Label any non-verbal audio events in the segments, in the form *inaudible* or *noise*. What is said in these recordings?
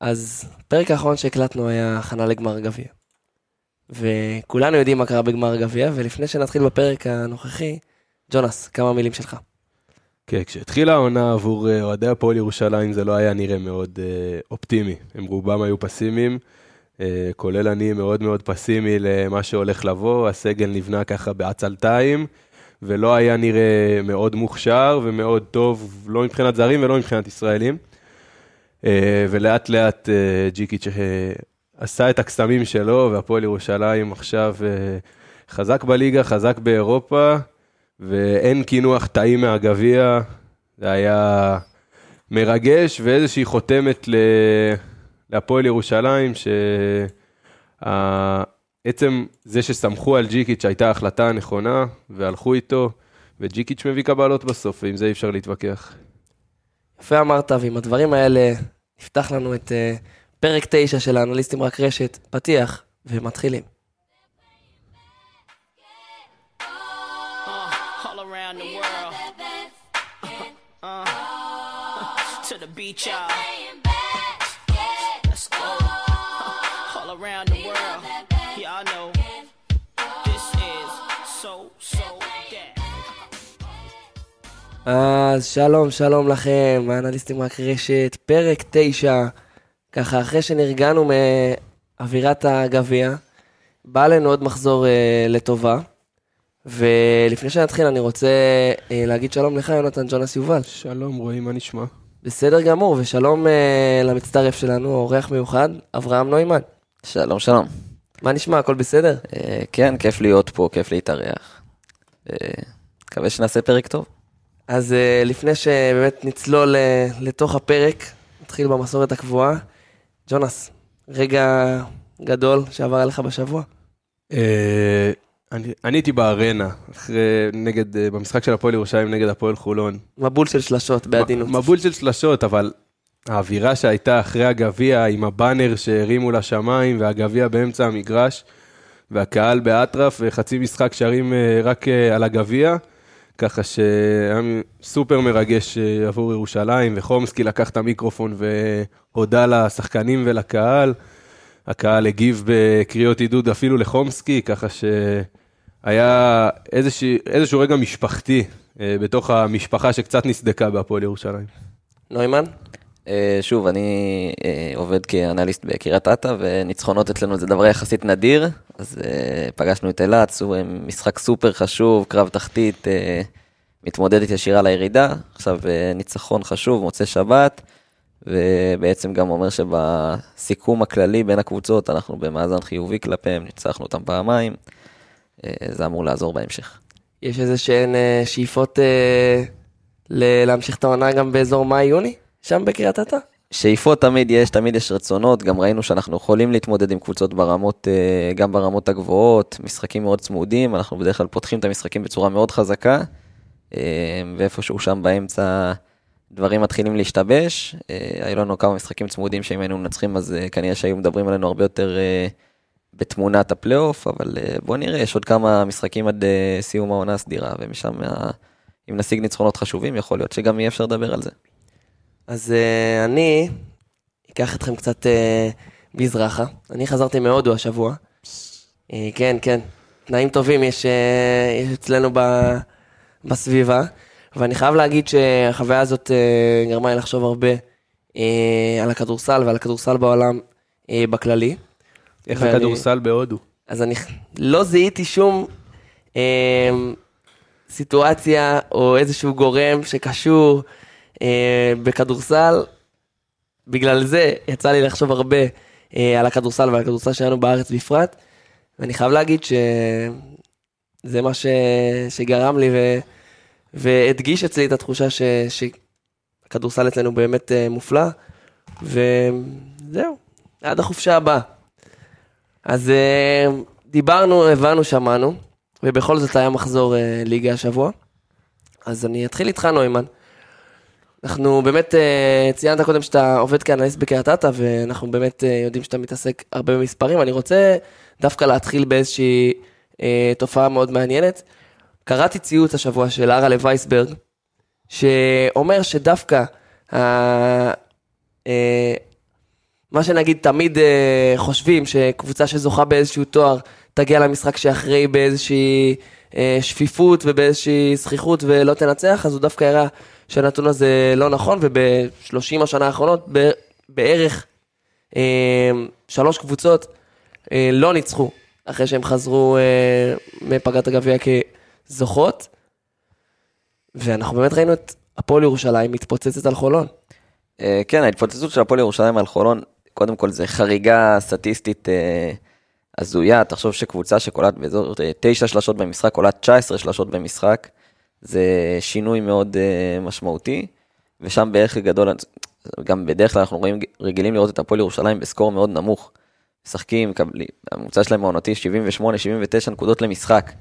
אז הפרק האחרון שהקלטנו היה הכנה לגמר גביע. וכולנו יודעים מה קרה בגמר גביע, ולפני שנתחיל בפרק הנוכחי, ג'ונס, כמה מילים שלך. כן, כשהתחילה העונה עבור אה, אוהדי הפועל ירושלים זה לא היה נראה מאוד uh, אופטימי. הם רובם היו פסימיים, uh, כולל אני מאוד מאוד פסימי למה שהולך לבוא, הסגל נבנה ככה בעצלתיים, ולא היה נראה מאוד מוכשר ומאוד טוב, לא מבחינת זרים ולא מבחינת ישראלים. Uh, ולאט לאט uh, ג'יקיץ' עשה את הקסמים שלו, והפועל ירושלים עכשיו uh, חזק בליגה, חזק באירופה. ואין קינוח טעים מהגביע, זה היה מרגש ואיזושהי חותמת להפועל ירושלים, שעצם זה שסמכו על ג'יקיץ' הייתה ההחלטה הנכונה, והלכו איתו, וג'יקיץ' מביא קבלות בסוף, ועם זה אי אפשר להתווכח. יפה אמרת, ועם הדברים האלה נפתח לנו את uh, פרק 9 של האנליסטים רק רשת, פתיח, ומתחילים. beat y'all. אז שלום, שלום לכם, האנליסטים רק רשת, פרק 9. ככה, אחרי שנרגענו מאווירת הגביע, בא לנו עוד מחזור אה, לטובה. ולפני שנתחיל, אני רוצה אה, להגיד שלום לך, יונתן ג'ונס יובל. שלום, רועי, מה נשמע? בסדר גמור, ושלום uh, למצטרף שלנו, אורח מיוחד, אברהם נוימן. שלום, שלום. מה נשמע, הכל בסדר? Uh, כן, כיף להיות פה, כיף להתארח. Uh, מקווה שנעשה פרק טוב. אז uh, לפני שבאמת נצלול uh, לתוך הפרק, נתחיל במסורת הקבועה. ג'ונס, רגע גדול שעבר עליך בשבוע. Uh... אני, הייתי בארנה, נגד, אה, במשחק של הפועל ירושלים נגד הפועל חולון. מבול של שלשות, בעדינות. מבול של שלשות, אבל האווירה שהייתה אחרי הגביע, עם הבאנר שהרימו לשמיים, והגביע באמצע המגרש, והקהל באטרף, וחצי משחק שרים אה, רק אה, על הגביע, ככה שהיה סופר מרגש עבור ירושלים, וחומסקי לקח את המיקרופון והודה לשחקנים ולקהל. הקהל הגיב בקריאות עידוד אפילו לחומסקי, ככה ש... היה איזשה, איזשהו רגע משפחתי אה, בתוך המשפחה שקצת נסדקה בהפועל ירושלים. נוימן? אה, שוב, אני אה, עובד כאנליסט בקריית אתא, וניצחונות אצלנו זה דבר יחסית נדיר, אז אה, פגשנו את אילת, משחק סופר חשוב, קרב תחתית, מתמודדת ישירה לירידה, עכשיו ניצחון חשוב, מוצא שבת, ובעצם גם אומר שבסיכום הכללי בין הקבוצות אנחנו במאזן חיובי כלפיהם, ניצחנו אותם פעמיים. זה אמור לעזור בהמשך. יש איזה שהן שאיפות להמשיך את העונה גם באזור מאי-יוני, שם בקריית אתא? שאיפות תמיד יש, תמיד יש רצונות, גם ראינו שאנחנו יכולים להתמודד עם קבוצות ברמות, גם ברמות הגבוהות, משחקים מאוד צמודים, אנחנו בדרך כלל פותחים את המשחקים בצורה מאוד חזקה, ואיפשהו שם באמצע דברים מתחילים להשתבש. היו לנו כמה משחקים צמודים שאם היינו מנצחים אז כנראה שהיו מדברים עלינו הרבה יותר בתמונת הפלייאוף, אבל אה, בוא נראה, יש עוד כמה משחקים עד אה, סיום העונה הסדירה, ומשם, אם נשיג ניצחונות חשובים, יכול להיות שגם יהיה אפשר לדבר על זה. אז uh, אני אקח אתכם קצת uh, מזרחה. אני חזרתי מהודו השבוע. Uh, כן, כן, תנאים טובים יש, uh, יש אצלנו ב, בסביבה, ואני חייב להגיד שהחוויה הזאת uh, גרמה לי לחשוב הרבה uh, על הכדורסל ועל הכדורסל בעולם uh, בכללי. איך ואני... הכדורסל בהודו? אז אני לא זיהיתי שום אה, סיטואציה או איזשהו גורם שקשור בכדורסל. בגלל זה יצא לי לחשוב הרבה אה, על הכדורסל ועל הכדורסל שלנו בארץ בפרט. ואני חייב להגיד שזה מה ש... שגרם לי ו... והדגיש אצלי את התחושה ש... שהכדורסל אצלנו באמת אה, מופלא. וזהו, עד החופשה הבאה. אז אה, דיברנו, הבנו, שמענו, ובכל זאת היה מחזור אה, ליגה השבוע. אז אני אתחיל איתך, נוימן. אנחנו באמת, אה, ציינת קודם שאתה עובד כאנליסט בקריית אתא, ואנחנו באמת יודעים שאתה מתעסק הרבה במספרים. אני רוצה דווקא להתחיל באיזושהי אה, תופעה מאוד מעניינת. קראתי ציוץ השבוע של ארה לווייסברג, שאומר שדווקא. אה, מה שנגיד תמיד אה, חושבים, שקבוצה שזוכה באיזשהו תואר, תגיע למשחק שאחרי באיזושהי אה, שפיפות ובאיזושהי זכיחות ולא תנצח, אז הוא דווקא הראה שהנתון הזה לא נכון, וב-30 השנה האחרונות בערך אה, שלוש קבוצות אה, לא ניצחו אחרי שהם חזרו אה, מפגרת הגביע כזוכות. ואנחנו באמת ראינו את הפועל ירושלים מתפוצצת על חולון. אה, כן, ההתפוצצות של הפועל ירושלים על חולון, קודם כל זה חריגה סטטיסטית אה, הזויה, תחשוב שקבוצה שקולט באזור אה, 9 שלשות במשחק, קולט 19 שלשות במשחק, זה שינוי מאוד אה, משמעותי, ושם בערך גדול, גם בדרך כלל אנחנו רואים, רגילים לראות את הפועל ירושלים בסקור מאוד נמוך. משחקים, מקבלים- הממוצע שלהם העונתי 78-79 נקודות למשחק.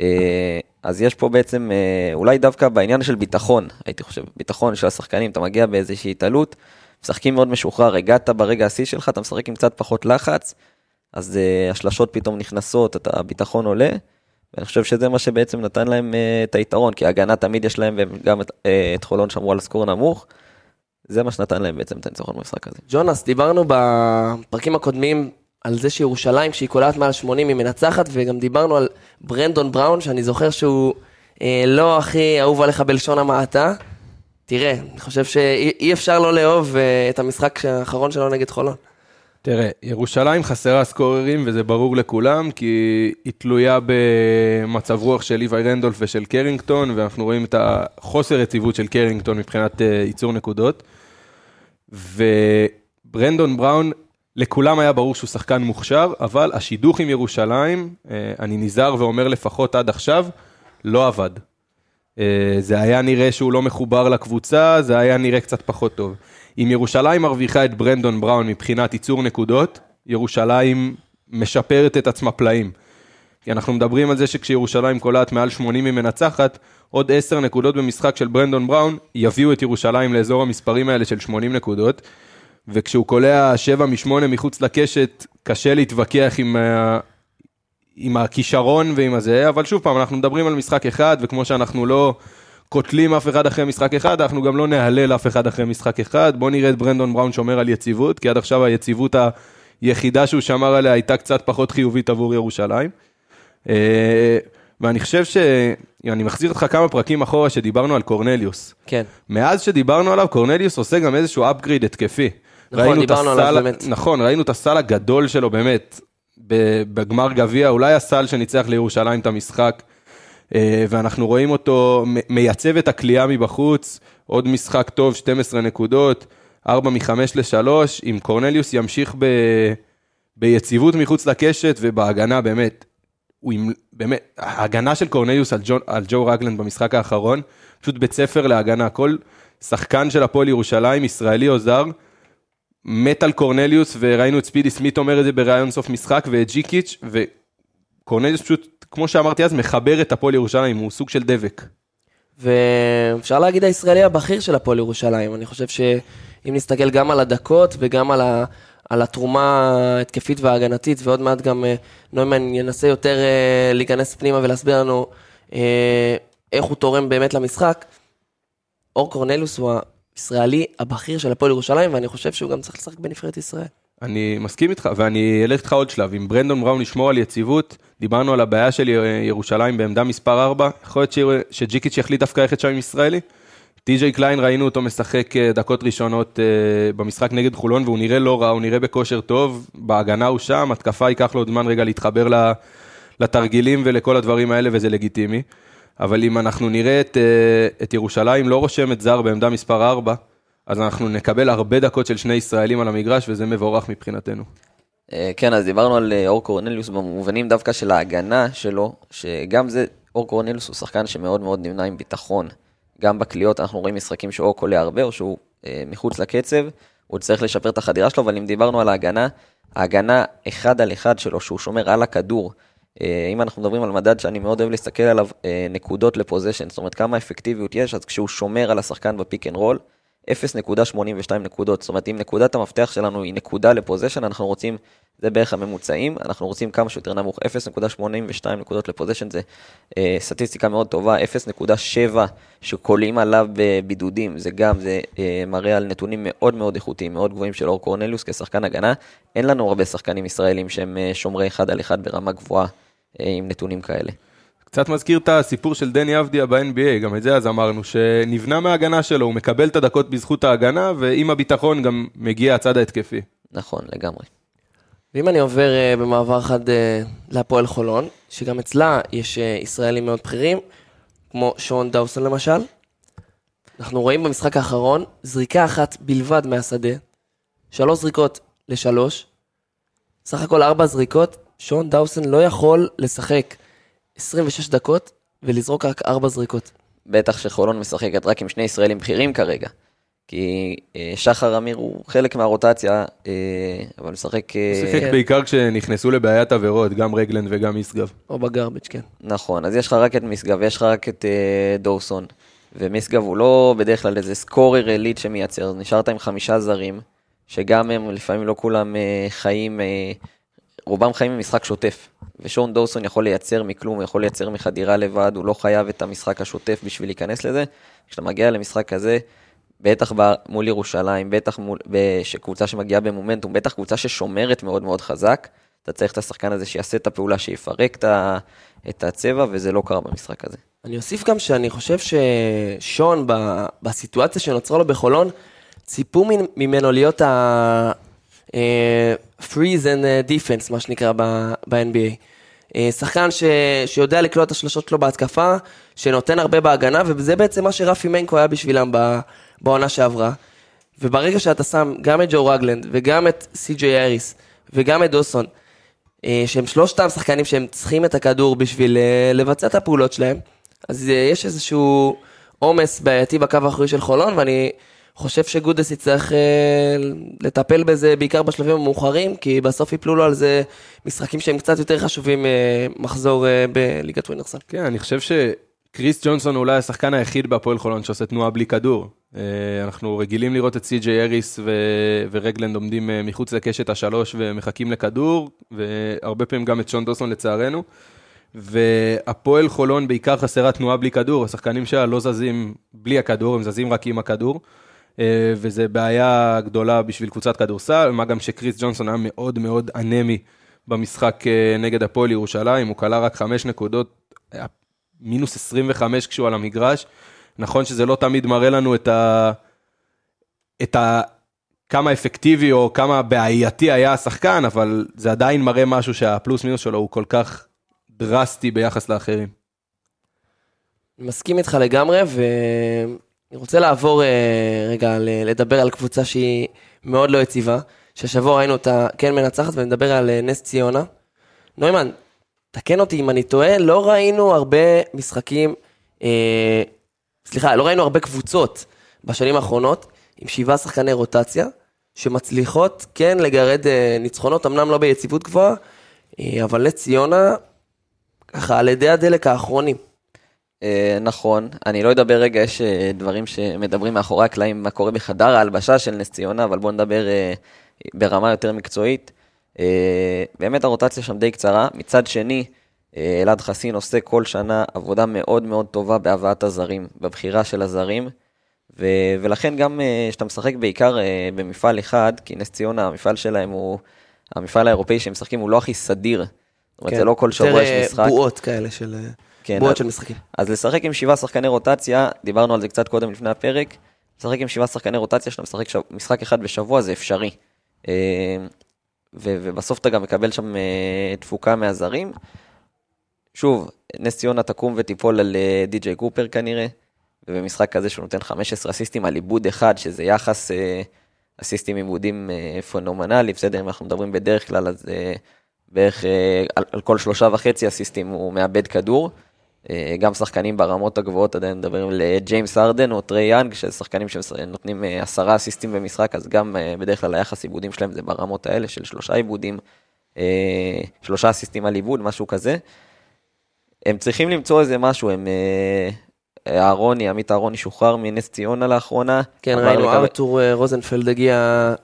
אה, אז יש פה בעצם, אה, אולי דווקא בעניין של ביטחון, הייתי חושב, ביטחון של השחקנים, אתה מגיע באיזושהי התעלות, משחקים מאוד משוחרר, הגעת ברגע השיא שלך, אתה משחק עם קצת פחות לחץ, אז השלשות פתאום נכנסות, אתה, הביטחון עולה, ואני חושב שזה מה שבעצם נתן להם אה, את היתרון, כי ההגנה תמיד יש להם, והם גם אה, את חולון שמרו על סקור נמוך, זה מה שנתן להם בעצם את הניצחון במשחק הזה. ג'ונס, דיברנו בפרקים הקודמים על זה שירושלים, כשהיא קולעת מעל 80 היא מנצחת, וגם דיברנו על ברנדון בראון, שאני זוכר שהוא אה, לא הכי אהוב עליך בלשון המעטה. תראה, אני חושב שאי אי אפשר לא לאהוב אה, את המשחק האחרון שלו נגד חולון. תראה, ירושלים חסרה סקוררים וזה ברור לכולם, כי היא תלויה במצב רוח של ליוואי רנדולף ושל קרינגטון, ואנחנו רואים את החוסר יציבות של קרינגטון מבחינת אה, ייצור נקודות. וברנדון בראון, לכולם היה ברור שהוא שחקן מוכשר, אבל השידוך עם ירושלים, אה, אני נזהר ואומר לפחות עד עכשיו, לא עבד. אה, זה היה נראה שהוא לא מחובר לקבוצה, זה היה נראה קצת פחות טוב. אם ירושלים מרוויחה את ברנדון בראון מבחינת ייצור נקודות, ירושלים משפרת את עצמה פלאים. כי אנחנו מדברים על זה שכשירושלים קולעת מעל 80 היא מנצחת, עוד 10 נקודות במשחק של ברנדון בראון יביאו את ירושלים לאזור המספרים האלה של 80 נקודות. וכשהוא קולע 7 מ-8 מחוץ לקשת, קשה להתווכח עם, עם הכישרון ועם הזה, אבל שוב פעם, אנחנו מדברים על משחק אחד, וכמו שאנחנו לא קוטלים אף אחד אחרי משחק אחד, אנחנו גם לא נהלל אף אחד אחרי משחק אחד. בואו נראה את ברנדון בראון שומר על יציבות, כי עד עכשיו היציבות היחידה שהוא שמר עליה הייתה קצת פחות חיובית עבור ירושלים. אה, ואני חושב ש... אני מחזיר אותך כמה פרקים אחורה שדיברנו על קורנליוס. כן. מאז שדיברנו עליו, קורנליוס עושה גם איזשהו upgrade התקפי. נכון, דיברנו עליו הסל- באמת. נכון, ראינו את הסל הגדול שלו באמת, בגמר גביע, אולי הסל שניצח לירושלים את המשחק, ואנחנו רואים אותו מייצב את הכלייה מבחוץ, עוד משחק טוב, 12 נקודות, 4 מ-5 ל-3, אם קורנליוס ימשיך ב... ביציבות מחוץ לקשת ובהגנה באמת, הוא עם, באמת, ההגנה של קורנליוס על, ג'ו, על ג'ו רגלנד במשחק האחרון, פשוט בית ספר להגנה. כל שחקן של הפועל ירושלים, ישראלי או זר, מת על קורנליוס, וראינו את ספידי סמית אומר את זה בראיון סוף משחק, ואת ג'יקיץ', וקורנליוס פשוט, כמו שאמרתי אז, מחבר את הפועל ירושלים, הוא סוג של דבק. ואפשר להגיד הישראלי הבכיר של הפועל ירושלים. אני חושב שאם נסתכל גם על הדקות וגם על, ה, על התרומה ההתקפית וההגנתית, ועוד מעט גם אה, נוימן ינסה יותר אה, להיכנס פנימה ולהסביר לנו אה, איך הוא תורם באמת למשחק, אור קורנלוס הוא הישראלי הבכיר של הפועל ירושלים, ואני חושב שהוא גם צריך לשחק בנבחרת ישראל. אני מסכים איתך, ואני אלך איתך עוד שלב. אם ברנדון בראון ישמור על יציבות, דיברנו על הבעיה של ירושלים בעמדה מספר 4, יכול להיות שג'יקיץ' יחליט דווקא ללכת שם עם ישראלי? טי.ג'יי קליין, ראינו אותו משחק אה, דקות ראשונות אה, במשחק נגד חולון, והוא נראה לא רע, הוא נראה בכושר טוב, בהגנה הוא שם, התקפה ייקח לו עוד זמן רגע להתחבר לתרגילים ולכל הדברים האלה, וזה לגיטימי. אבל אם אנחנו נראה את, אה, את ירושלים לא רושמת זר בעמדה מספר 4, אז אנחנו נקבל הרבה דקות של שני ישראלים על המגרש, וזה מבורך מבחינתנו. אה, כן, אז דיברנו על אה, אור קורנליוס במובנים דווקא של ההגנה שלו, שגם זה, אור קורנליוס הוא שחקן שמאוד מאוד נמנה עם ביטחון. גם בקליעות אנחנו רואים משחקים שהוא או קולע הרבה או שהוא אה, מחוץ לקצב, הוא צריך לשפר את החדירה שלו, אבל אם דיברנו על ההגנה, ההגנה אחד על אחד שלו, שהוא שומר על הכדור, אה, אם אנחנו מדברים על מדד שאני מאוד אוהב להסתכל עליו, אה, נקודות ל possession, זאת אומרת כמה אפקטיביות יש, אז כשהוא שומר על השחקן ב pick and roll, 0.82 נקודות, זאת אומרת אם נקודת המפתח שלנו היא נקודה ל possession, אנחנו רוצים זה בערך הממוצעים, אנחנו רוצים כמה שיותר נמוך, 0.82 נקודות ל possession זה אה, סטטיסטיקה מאוד טובה, 0.7 שקולים עליו בבידודים, זה גם, זה אה, מראה על נתונים מאוד מאוד איכותיים, מאוד גבוהים של אור קורנליוס כשחקן הגנה. אין לנו הרבה שחקנים ישראלים שהם אה, שומרי אחד על אחד ברמה גבוהה אה, עם נתונים כאלה. קצת מזכיר את הסיפור של דני אבדיה ב-NBA, גם את זה אז אמרנו, שנבנה מההגנה שלו, הוא מקבל את הדקות בזכות ההגנה, ועם הביטחון גם מגיע הצד ההתקפי. נכון, לגמרי. ואם אני עובר uh, במעבר אחד uh, להפועל חולון, שגם אצלה יש uh, ישראלים מאוד בכירים, כמו שון דאוסון למשל, אנחנו רואים במשחק האחרון זריקה אחת בלבד מהשדה, שלוש זריקות לשלוש, סך הכל ארבע זריקות, שון דאוסון לא יכול לשחק 26 דקות ולזרוק רק ארבע זריקות. בטח שחולון משחקת רק עם שני ישראלים בכירים כרגע. כי אה, שחר אמיר הוא חלק מהרוטציה, אה, אבל משחק... אה, הוא שיחק כן. בעיקר כשנכנסו לבעיית עבירות, גם רגלנד וגם משגב. או בגרביץ', כן. נכון, אז יש לך רק את משגב ויש לך רק את דורסון. ומשגב הוא לא בדרך כלל איזה סקורר עילית שמייצר, נשארת עם חמישה זרים, שגם הם לפעמים לא כולם חיים, רובם חיים במשחק שוטף. ושון דורסון יכול לייצר מכלום, הוא יכול לייצר מחדירה לבד, הוא לא חייב את המשחק השוטף בשביל להיכנס לזה. כשאתה מגיע למשחק כזה, בטח מול ירושלים, בטח מול, קבוצה שמגיעה במומנטום, בטח קבוצה ששומרת מאוד מאוד חזק, אתה צריך את השחקן הזה שיעשה את הפעולה, שיפרק את, הצבע, וזה לא קרה במשחק הזה. אני אוסיף גם שאני חושב ששון, בסיטואציה שנוצרה לו בחולון, ציפו ממ- ממנו להיות and אה, defense, מה שנקרא ב-NBA. אה, שחקן ש... שיודע לקלוט את השלשות שלו בהתקפה, שנותן הרבה בהגנה, וזה בעצם מה שרפי מיינקו היה בשבילם. בעונה שעברה. וברגע שאתה שם גם את ג'ו רגלנד, וגם את סי.ג'יי אריס, וגם את דוסון, אה, שהם שלושתם שחקנים שהם צריכים את הכדור בשביל אה, לבצע את הפעולות שלהם, אז אה, יש איזשהו עומס בעייתי בקו האחורי של חולון, ואני חושב שגודס יצטרך אה, לטפל בזה בעיקר בשלבים המאוחרים, כי בסוף יפלו לו על זה משחקים שהם קצת יותר חשובים מחזור אה, בליגת ווינרסון. כן, אני חושב שקריס ג'ונסון הוא אולי השחקן היחיד בהפועל חולון שעושה תנועה בלי כדור. אה, אנחנו רגילים לראות את סי.ג'יי אריס ו- ורגלנד עומדים אה, מחוץ לקשת השלוש ומחכים לכדור, והרבה פעמים גם את שון דוסון לצערנו. והפועל חולון בעיקר חסרה תנועה בלי כדור, השחקנים שלה לא זזים בלי הכדור, הם זזים רק עם הכדור. אה, וזה בעיה גדולה בשביל קבוצת כדורסל, מה גם שקריס ג'ונסון היה מאוד מאוד אנמי במשחק אה, נגד הפועל ירושלים, הוא כלה רק חמש נקודות, היה מינוס 25 כשהוא על המגרש. נכון שזה לא תמיד מראה לנו את ה... את ה... כמה אפקטיבי או כמה בעייתי היה השחקן, אבל זה עדיין מראה משהו שהפלוס מינוס שלו הוא כל כך דרסטי ביחס לאחרים. מסכים איתך לגמרי, ואני רוצה לעבור אה, רגע לדבר על קבוצה שהיא מאוד לא יציבה, שהשבוע ראינו אותה כן מנצחת, ונדבר על אה, נס ציונה. נוימן, תקן אותי אם אני טועה, לא ראינו הרבה משחקים, אה, סליחה, לא ראינו הרבה קבוצות בשנים האחרונות עם שבעה שחקני רוטציה, שמצליחות כן לגרד אה, ניצחונות, אמנם לא ביציבות גבוהה, אה, אבל נס ציונה, ככה על ידי הדלק האחרונים. אה, נכון, אני לא אדבר רגע, יש אה, דברים שמדברים מאחורי הקלעים, מה קורה בחדר ההלבשה של נס ציונה, אבל בואו נדבר אה, ברמה יותר מקצועית. באמת הרוטציה שם די קצרה. מצד שני, אלעד חסין עושה כל שנה עבודה מאוד מאוד טובה בהבאת הזרים, בבחירה של הזרים. ו- ולכן גם כשאתה משחק בעיקר אה, במפעל אחד, כי נס ציונה, המפעל שלהם הוא, המפעל האירופאי שהם משחקים הוא לא הכי סדיר. זאת אומרת, זה לא כל שבוע יותר, יש משחק. בועות כאלה של... כן, בועות אז- של משחקים. אז לשחק עם שבעה שחקני רוטציה, דיברנו על זה קצת קודם לפני הפרק, לשחק עם שבעה שחקני רוטציה, שאתה משחק שב, משחק אחד בשבוע, זה אפשרי. אה, ו, ובסוף אתה גם מקבל שם אה, תפוקה מהזרים. שוב, נס ציונה תקום ותיפול על אה, די.ג'יי קופר כנראה, ובמשחק כזה שהוא נותן 15 אסיסטים על עיבוד אחד, שזה יחס אסיסטים עיבודים פנומנלי, בסדר, אם אנחנו מדברים בדרך כלל, אז בערך על, על כל שלושה וחצי אסיסטים הוא מאבד כדור. אה, גם שחקנים ברמות הגבוהות, עדיין מדברים על אה, ג'יימס הארדן או טרי יאנג, שזה שחקנים שנותנים אה, עשרה אסיסטים במשחק, אז גם בדרך כלל היחס איבודים שלהם זה ברמות האלה של שלושה איבודים, שלושה אסיסטים על איבוד, משהו כזה. הם צריכים למצוא איזה משהו, הם... אה, אהרוני, עמית אהרוני שוחרר מנס ציונה לאחרונה. כן, ראינו לקו- ארתור רוזנפלד הגיע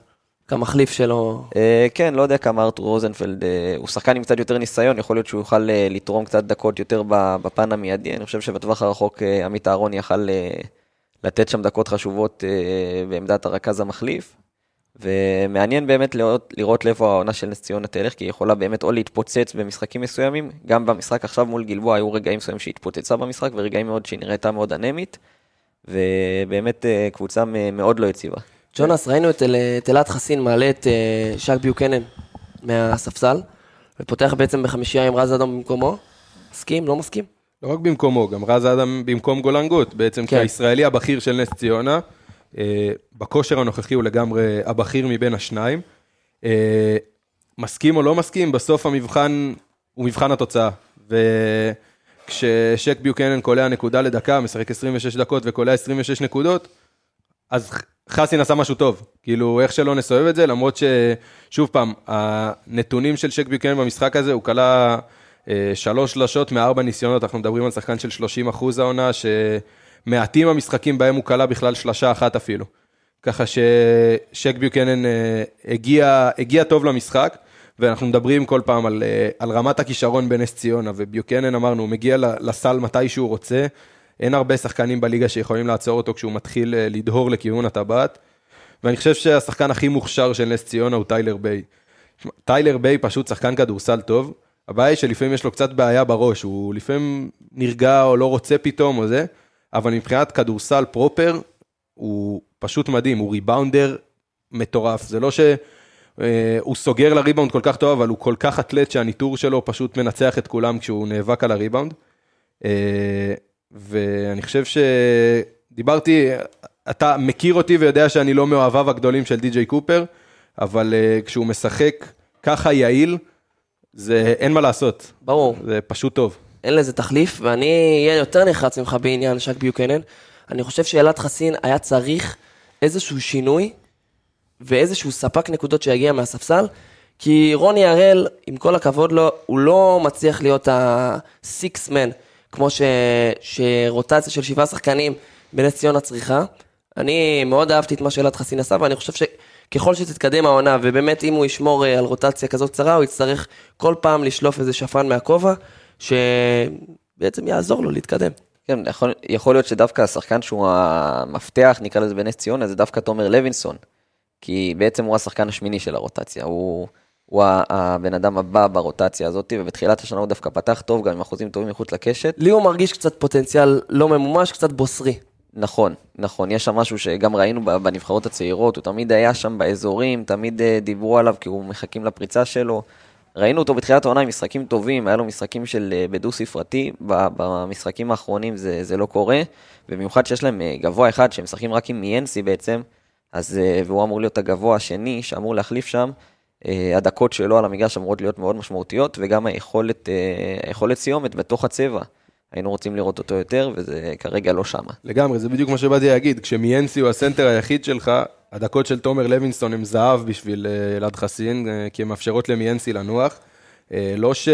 כמחליף שלו. אה, כן, לא יודע כמה ארתור רוזנפלד, אה, הוא שחקן עם קצת יותר ניסיון, יכול להיות שהוא יוכל אה, לתרום קצת דקות יותר בפן המיידי. אני חושב שבטווח הרחוק עמית אהרון יכל לתת שם דקות חשובות בעמדת הרכז המחליף. ומעניין באמת לראות, לראות לאיפה העונה של נס ציונה תלך, כי היא יכולה באמת או להתפוצץ במשחקים מסוימים, גם במשחק עכשיו מול גלבוע היו רגעים מסוימים שהיא התפוצצה במשחק, ורגעים מאוד שהיא נראתה מאוד אנמית, ובאמת קבוצה מאוד לא יציבה. ג'ונס, ראינו את אל- את אלעד חסין מעלה את אה, שק ביוקנן מהספסל, ופותח בעצם בחמישייה עם רז אדום במקומו. מסכים? לא מסכים? לא רק במקומו, גם רז אדם במקום גולן גוט, בעצם כן. כישראלי הבכיר של נס ציונה, אה, בכושר הנוכחי הוא לגמרי הבכיר מבין השניים. אה, מסכים או לא מסכים, בסוף המבחן הוא מבחן התוצאה. וכששק ביוקנן קולע נקודה לדקה, משחק 26 דקות וקולע 26 נקודות, אז חסין עשה משהו טוב. כאילו, איך שלא נסובב את זה, למרות ששוב פעם, הנתונים של שק ביוקנן במשחק הזה, הוא כלה אה, שלוש שלשות מארבע ניסיונות, אנחנו מדברים על שחקן של 30 אחוז העונה, שמעטים המשחקים בהם הוא כלה בכלל שלשה אחת אפילו. ככה ששק ביוקנן אה, הגיע, הגיע טוב למשחק, ואנחנו מדברים כל פעם על, אה, על רמת הכישרון בנס ציונה, וביוקנן אמרנו, הוא מגיע לסל מתי שהוא רוצה, אין הרבה שחקנים בליגה שיכולים לעצור אותו כשהוא מתחיל אה, לדהור לכיוון הטבעת, ואני חושב שהשחקן הכי מוכשר של נס ציונה הוא טיילר ביי. טיילר ביי פשוט שחקן כדורסל טוב, הבעיה היא שלפעמים יש לו קצת בעיה בראש, הוא לפעמים נרגע או לא רוצה פתאום או זה, אבל מבחינת כדורסל proper, הוא פשוט מדהים, הוא rebounder מטורף, זה לא שהוא סוגר לריבאונד כל כך טוב, אבל הוא כל כך אתלט שהניתור שלו פשוט מנצח את כולם כשהוא נאבק על הריבאונד. ואני חושב שדיברתי, אתה מכיר אותי ויודע שאני לא מאוהביו הגדולים של די.ג'יי קופר, אבל אה, כשהוא משחק ככה יעיל, זה אין מה לעשות, ברור. זה פשוט טוב. אין לזה תחליף, ואני אהיה יותר נחרץ ממך בעניין שק ביוקנן. אני חושב שאלעד חסין היה צריך איזשהו שינוי ואיזשהו ספק נקודות שיגיע מהספסל, כי רוני הראל, עם כל הכבוד לו, הוא לא מצליח להיות ה-six man, כמו ש... שרוטציה של שבעה שחקנים בנס ציונה צריכה. אני מאוד אהבתי את מה שאלעד חסין עשה, ואני חושב שככל שתתקדם העונה, ובאמת אם הוא ישמור אה, על רוטציה כזאת קצרה, הוא יצטרך כל פעם לשלוף איזה שפן מהכובע, שבעצם יעזור לו להתקדם. כן, יכול, יכול להיות שדווקא השחקן שהוא המפתח, נקרא לזה בנס ציונה, זה דווקא תומר לוינסון. כי בעצם הוא השחקן השמיני של הרוטציה, הוא, הוא הבן אדם הבא ברוטציה הזאת, ובתחילת השנה הוא דווקא פתח טוב, גם עם אחוזים טובים מחוץ לקשת. לי הוא מרגיש קצת פוטנציאל לא ממומש, קצת בוסרי. נכון, נכון, יש שם משהו שגם ראינו בנבחרות הצעירות, הוא תמיד היה שם באזורים, תמיד אה, דיברו עליו כי הוא מחכים לפריצה שלו. ראינו אותו בתחילת העונה עם משחקים טובים, היה לו משחקים של אה, בדו ספרתי, ב- במשחקים האחרונים זה, זה לא קורה, ובמיוחד שיש להם אה, גבוה אחד שהם משחקים רק עם מיאנסי בעצם, אז, והוא אמור להיות הגבוה השני שאמור להחליף שם, הדקות שלו על המגרש אמורות להיות מאוד משמעותיות, וגם היכולת, אה, היכולת סיומת בתוך הצבע. היינו רוצים לראות אותו יותר, וזה כרגע לא שמה. לגמרי, זה בדיוק מה שבאתי להגיד, כשמיאנסי הוא הסנטר היחיד שלך, הדקות של תומר לוינסון הם זהב בשביל אה, אלעד חסין, אה, כי הן מאפשרות למיאנסי לנוח. אה, לא ש...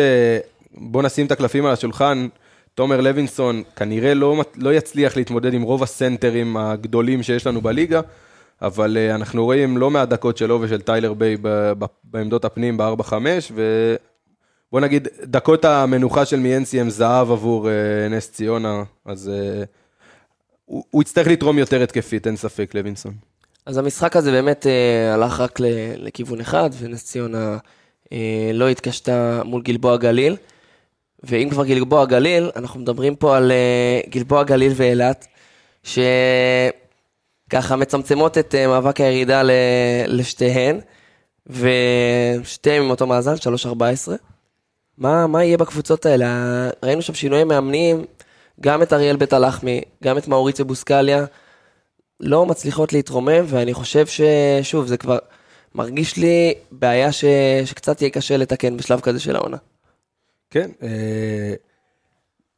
בוא נשים את הקלפים על השולחן, תומר לוינסון כנראה לא, לא יצליח להתמודד עם רוב הסנטרים הגדולים שיש לנו בליגה, אבל אה, אנחנו רואים לא מעט דקות שלו ושל טיילר ביי בעמדות הפנים ב-4-5, ובוא נגיד, דקות המנוחה של מיאנסי הם זהב עבור אה, נס ציונה, אז אה, הוא, הוא יצטרך לתרום יותר התקפית, אין ספק, לוינסון. אז המשחק הזה באמת הלך רק לכיוון אחד, ונס ציונה לא התקשתה מול גלבוע גליל. ואם כבר גלבוע גליל, אנחנו מדברים פה על גלבוע גליל ואילת, שככה מצמצמות את אה, מאבק הירידה לשתיהן, ושתיהן עם אותו מאזן, 3-14. מה, מה יהיה בקבוצות האלה? ראינו שם שינויי מאמנים, גם את אריאל בית הלחמי, גם את מאוריציו בוסקליה. לא מצליחות להתרומם, ואני חושב ששוב, זה כבר מרגיש לי בעיה ש... שקצת יהיה קשה לתקן בשלב כזה של העונה. כן.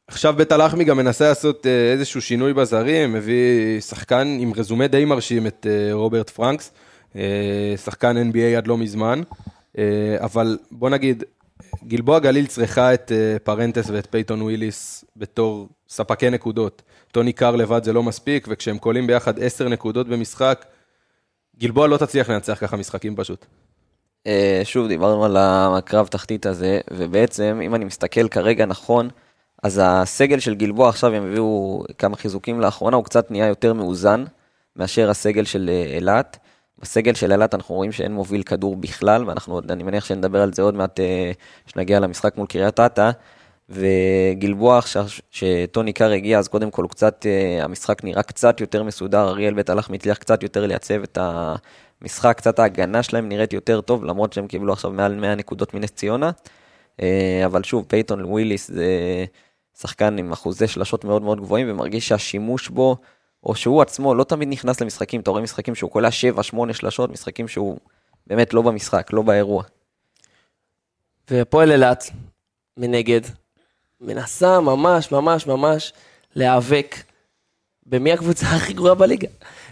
עכשיו בית הלחמי גם מנסה לעשות אה, איזשהו שינוי בזרים, מביא שחקן עם רזומה די מרשים את אה, רוברט פרנקס, אה, שחקן NBA עד לא מזמן, אבל בוא נגיד, גלבוע גליל צריכה את פרנקס ואת פייתון וויליס בתור ספקי נקודות. טוני קאר לבד זה לא מספיק, וכשהם קולעים ביחד 10 נקודות במשחק, גלבוע לא תצליח לנצח ככה משחקים פשוט. שוב, דיברנו על הקרב תחתית הזה, ובעצם, אם אני מסתכל כרגע נכון, אז הסגל של גלבוע עכשיו, הם הביאו כמה חיזוקים לאחרונה, הוא קצת נהיה יותר מאוזן מאשר הסגל של אה, אילת. בסגל של אילת אנחנו רואים שאין מוביל כדור בכלל, ואנחנו, אני מניח שנדבר על זה עוד מעט, כשנגיע למשחק מול קריית אתא. וגלבוע עכשיו, שטוני קאר הגיע, אז קודם כל קצת, אה, המשחק נראה קצת יותר מסודר, אריאל בית הלך מצליח קצת יותר לייצב את המשחק, קצת ההגנה שלהם נראית יותר טוב, למרות שהם קיבלו עכשיו מעל 100 נקודות מנס ציונה. אה, אבל שוב, פייתון וויליס זה שחקן עם אחוזי שלשות מאוד מאוד גבוהים, ומרגיש שהשימוש בו, או שהוא עצמו לא תמיד נכנס למשחקים, אתה רואה משחקים שהוא קולע 7-8 שלשות, משחקים שהוא באמת לא במשחק, לא באירוע. והפועל אילת, מנגד, מנסה ממש ממש ממש להיאבק במי הקבוצה *laughs* הכי גרועה בליגה.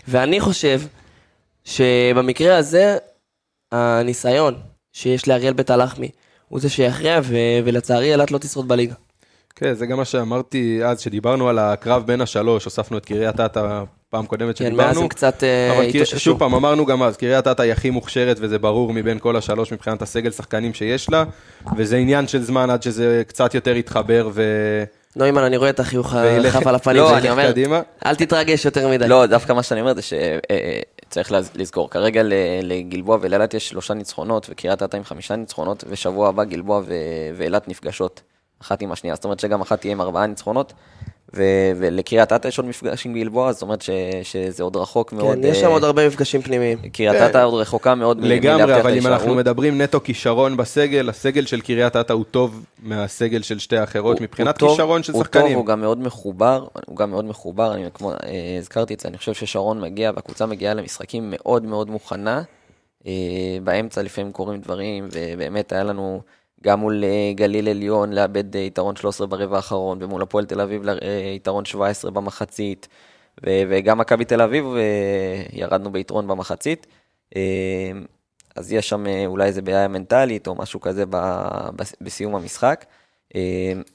ואני חושב שבמקרה הזה, הניסיון שיש לאריאל בית הלחמי הוא זה שיכריע, ולצערי אילת לא תשרוד בליגה. כן, זה גם מה שאמרתי אז, שדיברנו על הקרב בין השלוש, הוספנו את קריית אתא פעם קודמת כן, שדיברנו. מאז הם קצת אה, התאוששו. שוב פעם, אמרנו גם אז, קריית אתא היא הכי מוכשרת וזה ברור מבין כל השלוש מבחינת הסגל שחקנים שיש לה, וזה עניין של זמן עד שזה קצת יותר יתחבר ו... נוימן, אני רואה את החיוך החף על הפנים. לא, שלך. אני אומר- קדימה. אל תתרגש יותר מדי. לא, דווקא מה שאני אומר זה שצריך לזכור, כרגע לגלבוע ולאילת יש שלושה ניצחונות, וקריית אתא עם חמישה ניצחונות, ושבוע הבא גלבוע ואילת נפגשות אחת עם השנייה, זאת אומרת שגם אחת תהיה עם ארבעה ניצחונות, ו- ולקריית אתא יש עוד מפגש עם גלבוע, זאת אומרת ש- שזה עוד רחוק מאוד. כן, יש שם אה, עוד הרבה מפגשים פנימיים. קריית אתא עוד רחוקה מאוד לגמרי, אבל אם אנחנו. מדברים נטו כישרון בסגל, הסגל של קריית אתא הוא טוב מהסגל של שתי האחרות הוא- מבחינת הוא טוב, כישרון של הוא שחקנים. טוב, הוא גם מאוד מחובר, הוא גם מאוד מחובר, אני כמו, אה, הזכרתי את זה, אני חושב ששרון מגיע והקבוצה מגיעה למשחקים מאוד מאוד מוכנה. אה, באמצע לפעמים קורים דברים, ובאמת היה לנו גם מול אה, גליל עליון לאבד אה, יתרון 13 ברבע האחרון, ומול הפועל תל אביב אה, יתרון 17 במחצית, ו- וגם מכבי תל אביב ירדנו ביתרון במחצית. אז יש שם אולי איזה בעיה מנטלית או משהו כזה בסיום המשחק.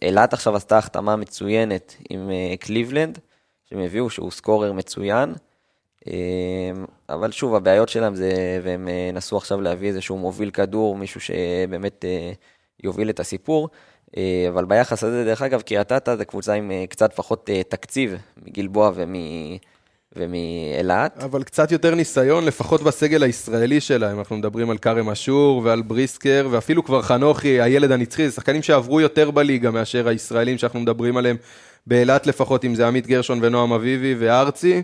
אילת עכשיו עשתה החתמה מצוינת עם קליבלנד, שהם הביאו שהוא סקורר מצוין. אבל שוב, הבעיות שלהם זה, והם נסו עכשיו להביא איזשהו מוביל כדור, מישהו שבאמת יוביל את הסיפור. אה, אבל ביחס הזה, דרך אגב, קריית אתא זה קבוצה עם אה, קצת פחות אה, תקציב מגלבוע ומ- ומאילת. אבל קצת יותר ניסיון, לפחות בסגל הישראלי שלהם. אנחנו מדברים על כרם אשור ועל בריסקר, ואפילו כבר חנוכי, הילד הנצחי, זה שחקנים שעברו יותר בליגה מאשר הישראלים שאנחנו מדברים עליהם. באילת לפחות, אם זה עמית גרשון ונועם אביבי וארצי.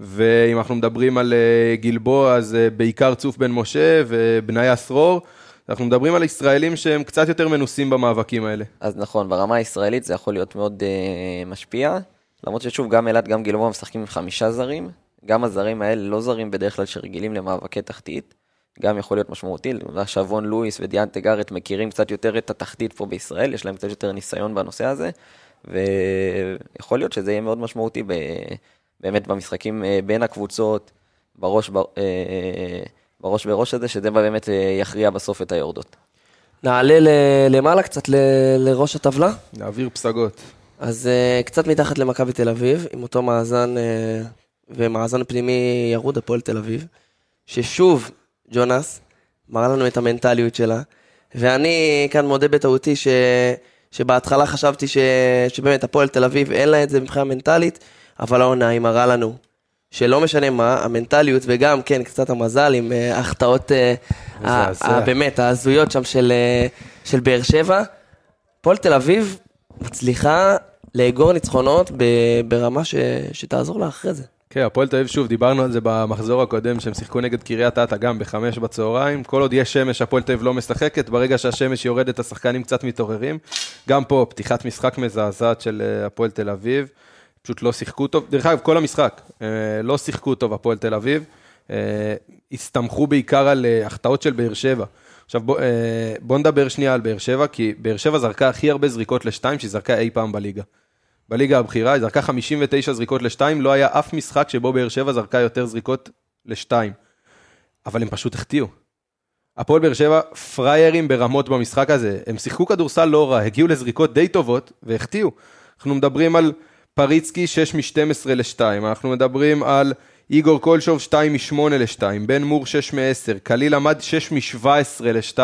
ואם אנחנו מדברים על גלבוע, אז בעיקר צוף בן משה ובניה סרור. אנחנו מדברים על ישראלים שהם קצת יותר מנוסים במאבקים האלה. אז נכון, ברמה הישראלית זה יכול להיות מאוד uh, משפיע. למרות ששוב, גם אילת, גם גלבוע משחקים עם חמישה זרים. גם הזרים האלה לא זרים בדרך כלל שרגילים למאבקי תחתית. גם יכול להיות משמעותי. שבון לואיס ודיאנטה גארט מכירים קצת יותר את התחתית פה בישראל, יש להם קצת יותר ניסיון בנושא הזה. ויכול להיות שזה יהיה מאוד משמעותי ב... באמת במשחקים אה, בין הקבוצות, בראש, ב... אה, בראש בראש הזה, שזה באמת אה, יכריע בסוף את היורדות. נעלה למעלה קצת ל- לראש הטבלה. להעביר פסגות. אז uh, קצת מתחת למכבי תל אביב, עם אותו מאזן uh, ומאזן פנימי ירוד, הפועל תל אביב, ששוב, ג'ונס, מראה לנו את המנטליות שלה, ואני כאן מודה בטעותי ש... שבהתחלה חשבתי ש... שבאמת הפועל תל אביב אין לה את זה מבחינה מנטלית, אבל העונה היא מראה לנו שלא משנה מה, המנטליות וגם, כן, קצת המזל עם uh, ההחטאות, uh, ה- מזעזע. ה- באמת, ההזויות שם של, uh, של באר שבע. הפועל תל אביב מצליחה לאגור ניצחונות ברמה ש... שתעזור לה אחרי זה. כן, הפועל תל אביב, שוב, דיברנו על זה במחזור הקודם, שהם שיחקו נגד קריית אתא גם בחמש בצהריים. כל עוד יש שמש, הפועל תל אביב לא משחקת, ברגע שהשמש יורדת, השחקנים קצת מתעוררים. גם פה, פתיחת משחק מזעזעת של אה, הפועל תל אביב. פשוט לא שיחקו טוב. דרך אגב, כל המשחק, אה, לא שיחקו טוב הפועל תל אביב. אה, הסתמכו בעיקר על אה, החטאות של באר שבע. עכשיו בוא, בוא נדבר שנייה על באר שבע, כי באר שבע זרקה הכי הרבה זריקות לשתיים שהיא זרקה אי פעם בליגה. בליגה הבכירה, היא זרקה 59 זריקות לשתיים, לא היה אף משחק שבו באר שבע זרקה יותר זריקות לשתיים. אבל הם פשוט החטיאו. הפועל באר שבע פריירים ברמות במשחק הזה. הם שיחקו כדורסל לא רע, הגיעו לזריקות די טובות והחטיאו. אנחנו מדברים על פריצקי 6 מ-12 ל-2, אנחנו מדברים על איגור קולשוב 2 מ-8 ל-2, בן מור 6 מ-10, קליל עמד 6 מ-17 ל-2.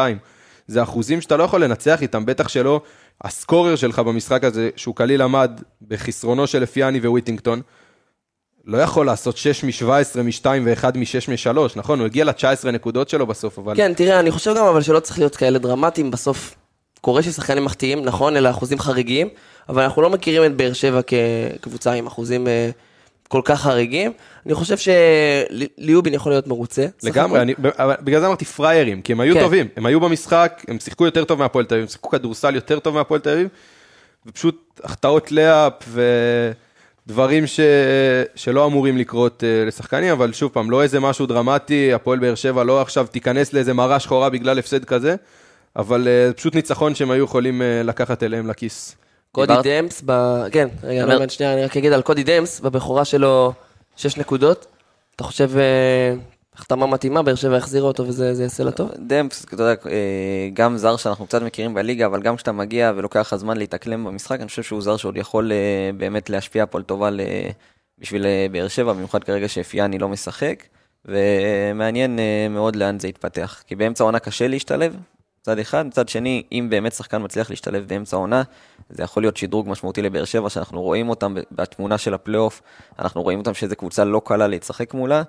זה אחוזים שאתה לא יכול לנצח איתם, בטח שלא הסקורר שלך במשחק הזה, שהוא קליל עמד בחסרונו של אפיאני וויטינגטון, לא יכול לעשות 6 מ-17 מ-2 ו-1 מ-6 מ-3, נכון? הוא הגיע ל-19 נקודות שלו בסוף, אבל... כן, תראה, אני חושב גם אבל שלא צריך להיות כאלה דרמטיים בסוף. קורה ששחקנים מחטיאים, נכון, אלה אחוזים חריגים, אבל אנחנו לא מכירים את באר שבע כקבוצה עם אחוזים אה, כל כך חריגים. אני חושב שליובין יכול להיות מרוצה. לגמרי. אני, בגלל זה אמרתי פריירים, כי הם היו כן. טובים, הם היו במשחק, הם שיחקו יותר טוב מהפועל תל אביב, הם שיחקו כדורסל יותר טוב מהפועל תל אביב, ופשוט החטאות לאפ ודברים ש... שלא אמורים לקרות אה, לשחקנים, אבל שוב פעם, לא איזה משהו דרמטי, הפועל באר שבע לא עכשיו תיכנס לאיזה מראה שחורה בגלל הפסד כזה, אבל אה, פשוט ניצחון שהם היו יכולים אה, לקחת אליהם לכיס. קודי דיברת- דמס, ב... כן, רגע, אומר- לא מעט שנייה, אני רק אגיד על קודי דמס, בבכורה שלו 6 נקודות. אתה חושב אה, החתמה מתאימה, באר שבע החזירה אותו וזה זה יעשה לה טוב? דמפס, אתה יודע, גם זר שאנחנו קצת מכירים בליגה, אבל גם כשאתה מגיע ולוקח לך זמן להתאקלם במשחק, אני חושב שהוא זר שעוד יכול באמת להשפיע פה לטובה ל- בשביל באר שבע, במיוחד כרגע שאפיאני לא משחק, ומעניין מאוד לאן זה יתפתח. כי באמצע העונה קשה להשתלב, מצד אחד, מצד שני, אם באמת שחקן מצליח להשתלב באמצע העונה, זה יכול להיות שדרוג משמעותי לבאר שבע, שאנחנו רואים אותם בתמונה של הפלייאוף, אנחנו רואים אותם שזו קבוצה לא קלה לשחק מולה,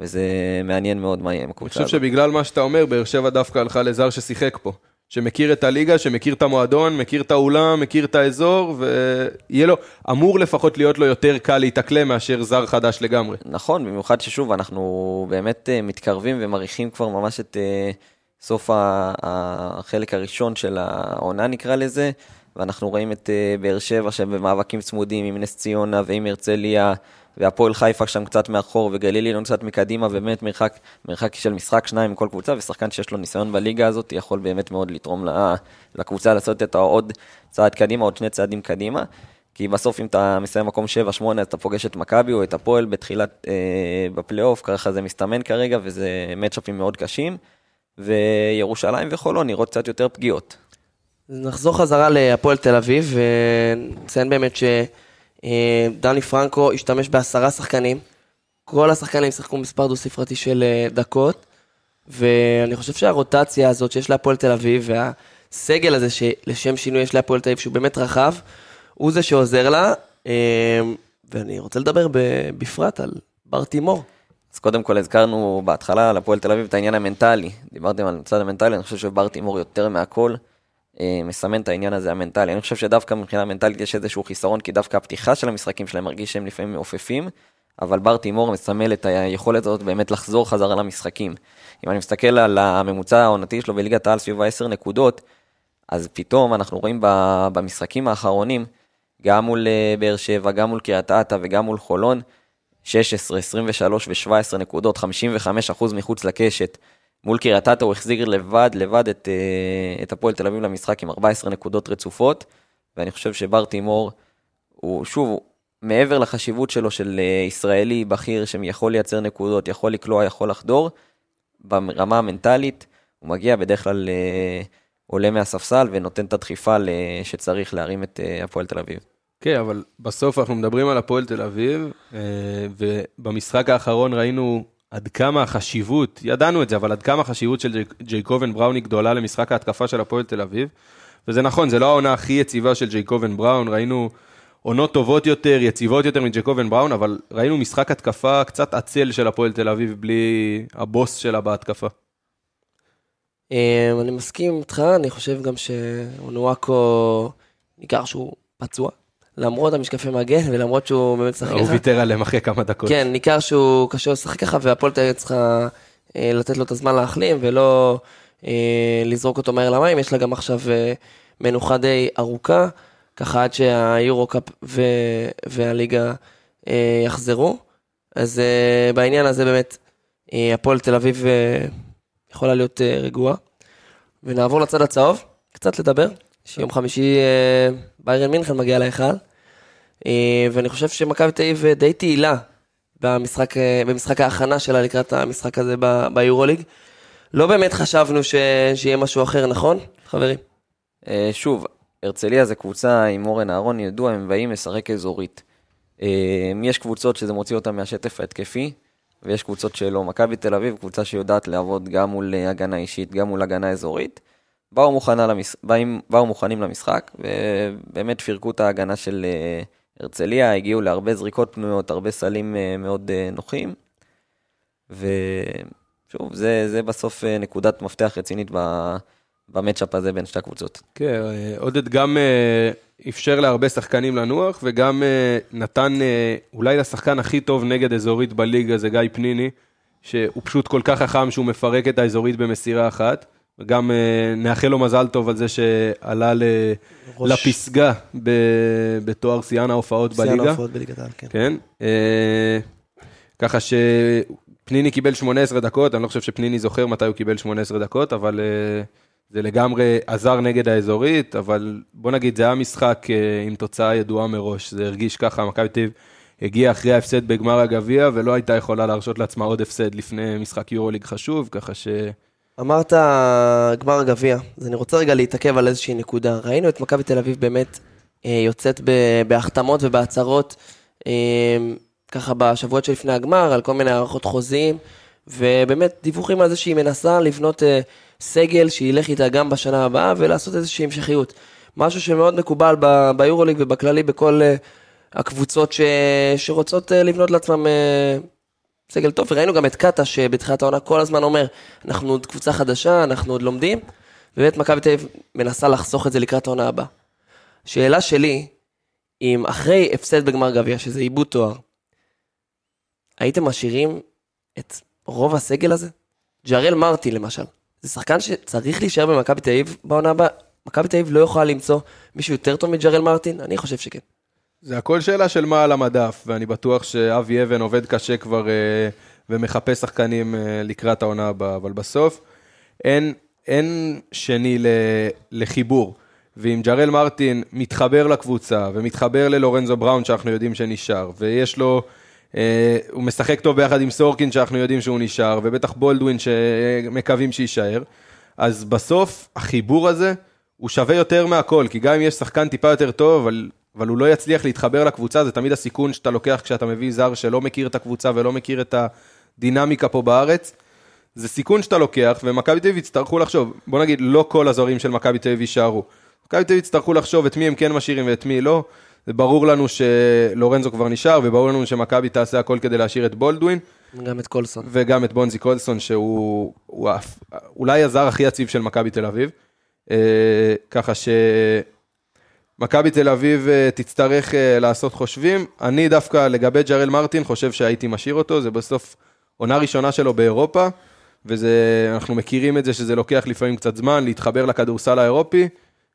וזה מעניין מאוד מה יהיה עם אני הקבוצה חושב הזאת. שבגלל מה שאתה אומר, באר שבע דווקא הלכה לזר ששיחק פה. שמכיר את הליגה, שמכיר את המועדון, מכיר את האולם, מכיר את האזור, ויהיה לו, אמור לפחות להיות לו יותר קל להתאקלם מאשר זר חדש לגמרי. נכון, במיוחד ששוב, אנחנו באמת אה, מתקרבים ומריחים כבר ממש את אה, סוף החלק הראשון של העונה נקרא לזה, ואנחנו רואים את אה, באר שבע שהם במאבקים צמודים עם נס ציונה ועם הרצליה, והפועל חיפה שם קצת מאחור, וגליל עליון קצת מקדימה, ובאמת מרחק, מרחק של משחק שניים מכל קבוצה, ושחקן שיש לו ניסיון בליגה הזאת יכול באמת מאוד לתרום לקבוצה לעשות את העוד צעד קדימה, עוד שני צעדים קדימה. כי בסוף אם אתה מסיים מקום 7-8 אז אתה פוגש את מכבי או את הפועל בתחילת, אה, בפלייאוף, ככה זה מסתמן כרגע וזה מצ'אפים מאוד קשים. וירושלים וחולון נראות קצת יותר פגיעות. נחזור חזרה להפועל תל אביב, ונציין באמת שדני פרנקו השתמש בעשרה שחקנים. כל השחקנים שיחקו מספר דו-ספרתי של אה, דקות, ואני חושב שהרוטציה הזאת שיש להפועל תל אביב, והסגל הזה שלשם שינוי יש להפועל תל אביב, שהוא באמת רחב, הוא זה שעוזר לה, אה, ואני רוצה לדבר בפרט על בר תימור. אז קודם כל הזכרנו בהתחלה על הפועל תל אביב את העניין המנטלי. דיברתם על הצד המנטלי, אני חושב שבר תימור יותר מהכל אה, מסמן את העניין הזה המנטלי. אני חושב שדווקא מבחינה מנטלית יש איזשהו חיסרון, כי דווקא הפתיחה של המשחקים שלהם מרגיש שהם לפעמים מעופפים, אבל בר תימור מסמל את היכולת הזאת באמת לחזור חזרה למשחקים. אם אני מסתכל על הממוצע העונתי שלו בליגת העל סביב ה-10 נקודות, אז פתאום אנחנו רואים במשחקים האחרונים, גם מול אה, באר שבע, גם מול קריית אתא וגם מול חולון, 16, 23 ו-17 נקודות, 55 אחוז מחוץ לקשת. מול קריית אתא הוא החזיר לבד, לבד את, אה, את הפועל תל אביב למשחק עם 14 נקודות רצופות, ואני חושב שבר תימור, הוא שוב, מעבר לחשיבות שלו של אה, ישראלי בכיר שיכול לייצר נקודות, יכול לקלוע, יכול לחדור, ברמה המנטלית, הוא מגיע בדרך כלל, אה, עולה מהספסל ונותן את הדחיפה שצריך להרים את הפועל תל אביב. כן, אבל בסוף אנחנו מדברים על הפועל תל אביב, אה, ובמשחק האחרון ראינו עד כמה החשיבות, ידענו את זה, אבל עד כמה החשיבות של ג'יי- ג'ייקובן בראון היא גדולה למשחק ההתקפה של הפועל תל אביב. וזה נכון, זה לא העונה הכי יציבה של ג'ייקובן בראון, ראינו עונות טובות יותר, יציבות יותר מג'ייקובן בראון, אבל ראינו משחק התקפה קצת עצל של הפועל תל אביב בלי הבוס שלה בהתקפה. אה, אני מסכים איתך, אני חושב גם שאונואקו ניכר שהוא פצוע, למרות המשקפי מגן ולמרות שהוא באמת הוא ככה. ויתר עליהם אחרי כמה דקות. כן, ניכר שהוא קשה לשחק ככה, והפועל תל אביב צריכה אה, לתת לו את הזמן להחלים, ולא אה, לזרוק אותו מהר למים. יש לה גם עכשיו אה, מנוחה די ארוכה, ככה עד שהיורו-קאפ והליגה יחזרו. אז בעניין הזה באמת, הפועל תל אביב יכולה להיות רגועה. ונעבור לצד הצהוב, קצת לדבר, שיום חמישי ביירן מינכן מגיע להיכל. אה, ואני חושב שמכבי תל אביב די תהילה במשחק, אה, במשחק ההכנה שלה לקראת המשחק הזה ביורוליג. לא באמת חשבנו ש... שיהיה משהו אחר, נכון, חברים? אה, שוב, הרצליה זה קבוצה עם אורן אהרון ידוע, הם באים לשחק אזורית. אה, יש קבוצות שזה מוציא אותם מהשטף ההתקפי, ויש קבוצות שלא. מכבי תל אביב, קבוצה שיודעת לעבוד גם מול אה, הגנה אישית, גם מול הגנה אזורית. באו, למש... באים, באו מוכנים למשחק, ובאמת פירקו את ההגנה של אה, הרצליה, הגיעו להרבה זריקות פנויות, הרבה סלים אה, מאוד נוחים. ושוב, זה, זה בסוף נקודת מפתח רצינית במצ'אפ הזה בין שתי הקבוצות. כן, עודד גם אפשר להרבה שחקנים לנוח, וגם נתן אולי לשחקן הכי טוב נגד אזורית בליגה, זה גיא פניני, שהוא פשוט כל כך חכם שהוא מפרק את האזורית במסירה אחת. וגם uh, נאחל לו מזל טוב על זה שעלה. ראש... לפסגה ב... בתואר שיאן ההופעות בליגה. שיאן ההופעות בליגת העל, כן. כן. Uh, ככה שפניני קיבל 18 דקות, אני לא חושב שפניני זוכר מתי הוא קיבל 18 דקות, אבל uh, זה לגמרי עזר נגד האזורית, אבל בוא נגיד, זה היה משחק עם תוצאה ידועה מראש, זה הרגיש ככה, מכבי תל הגיע אחרי ההפסד בגמר הגביע, ולא הייתה יכולה להרשות לעצמה עוד הפסד לפני משחק יורוליג חשוב, ככה ש... אמרת גמר הגביע, אז אני רוצה רגע להתעכב על איזושהי נקודה. ראינו את מכבי תל אביב באמת אה, יוצאת בהחתמות ובהצהרות, אה, ככה בשבועות שלפני הגמר, על כל מיני הערכות חוזים, ובאמת דיווחים על זה שהיא מנסה לבנות אה, סגל שילך איתה גם בשנה הבאה ולעשות איזושהי המשכיות. משהו שמאוד מקובל ביורוליג ובכללי בכל הקבוצות ש... שרוצות לבנות לעצמם סגל טוב, וראינו גם את קאטה שבתחילת העונה כל הזמן אומר, אנחנו עוד קבוצה חדשה, אנחנו עוד לומדים, ובאמת מכבי תל אביב מנסה לחסוך את זה לקראת העונה הבאה. שאלה שלי, אם אחרי הפסד בגמר גביע, שזה איבוד תואר, הייתם משאירים את רוב הסגל הזה? ג'רל מרטי למשל, זה שחקן שצריך להישאר במכבי תל אביב בעונה הבאה. מכבי תל אביב לא יכולה למצוא מישהו יותר טוב מג'רל מרטין? אני חושב שכן. זה הכל שאלה של מה על המדף, ואני בטוח שאבי אבן עובד קשה כבר אה, ומחפש שחקנים אה, לקראת העונה הבאה, אבל בסוף אין, אין שני ל, לחיבור. ואם ג'רל מרטין מתחבר לקבוצה ומתחבר ללורנזו בראון שאנחנו יודעים שנשאר, ויש לו, אה, הוא משחק טוב ביחד עם סורקין שאנחנו יודעים שהוא נשאר, ובטח בולדווין שמקווים שיישאר, אז בסוף החיבור הזה הוא שווה יותר מהכל, כי גם אם יש שחקן טיפה יותר טוב, אבל אבל הוא לא יצליח להתחבר לקבוצה, זה תמיד הסיכון שאתה לוקח כשאתה מביא זר שלא מכיר את הקבוצה ולא מכיר את הדינמיקה פה בארץ. זה סיכון שאתה לוקח, ומכבי תל אביב יצטרכו לחשוב, בוא נגיד, לא כל הזרים של מכבי תל אביב יישארו. מכבי תל אביב יצטרכו לחשוב את מי הם כן משאירים ואת מי לא. זה ברור לנו שלורנזו כבר נשאר, וברור לנו שמכבי תעשה הכל כדי להשאיר את בולדווין. גם את קולסון. וגם את בונזי קולסון, שהוא הוא, אולי הזר הכי יציב של מכבי תל אביב. אה, ככה ש... מכבי תל אביב אה, תצטרך אה, לעשות חושבים. אני דווקא לגבי ג'רל מרטין חושב שהייתי משאיר אותו, זה בסוף עונה ראשונה שלו באירופה, ואנחנו מכירים את זה שזה לוקח לפעמים קצת זמן להתחבר לכדורסל האירופי.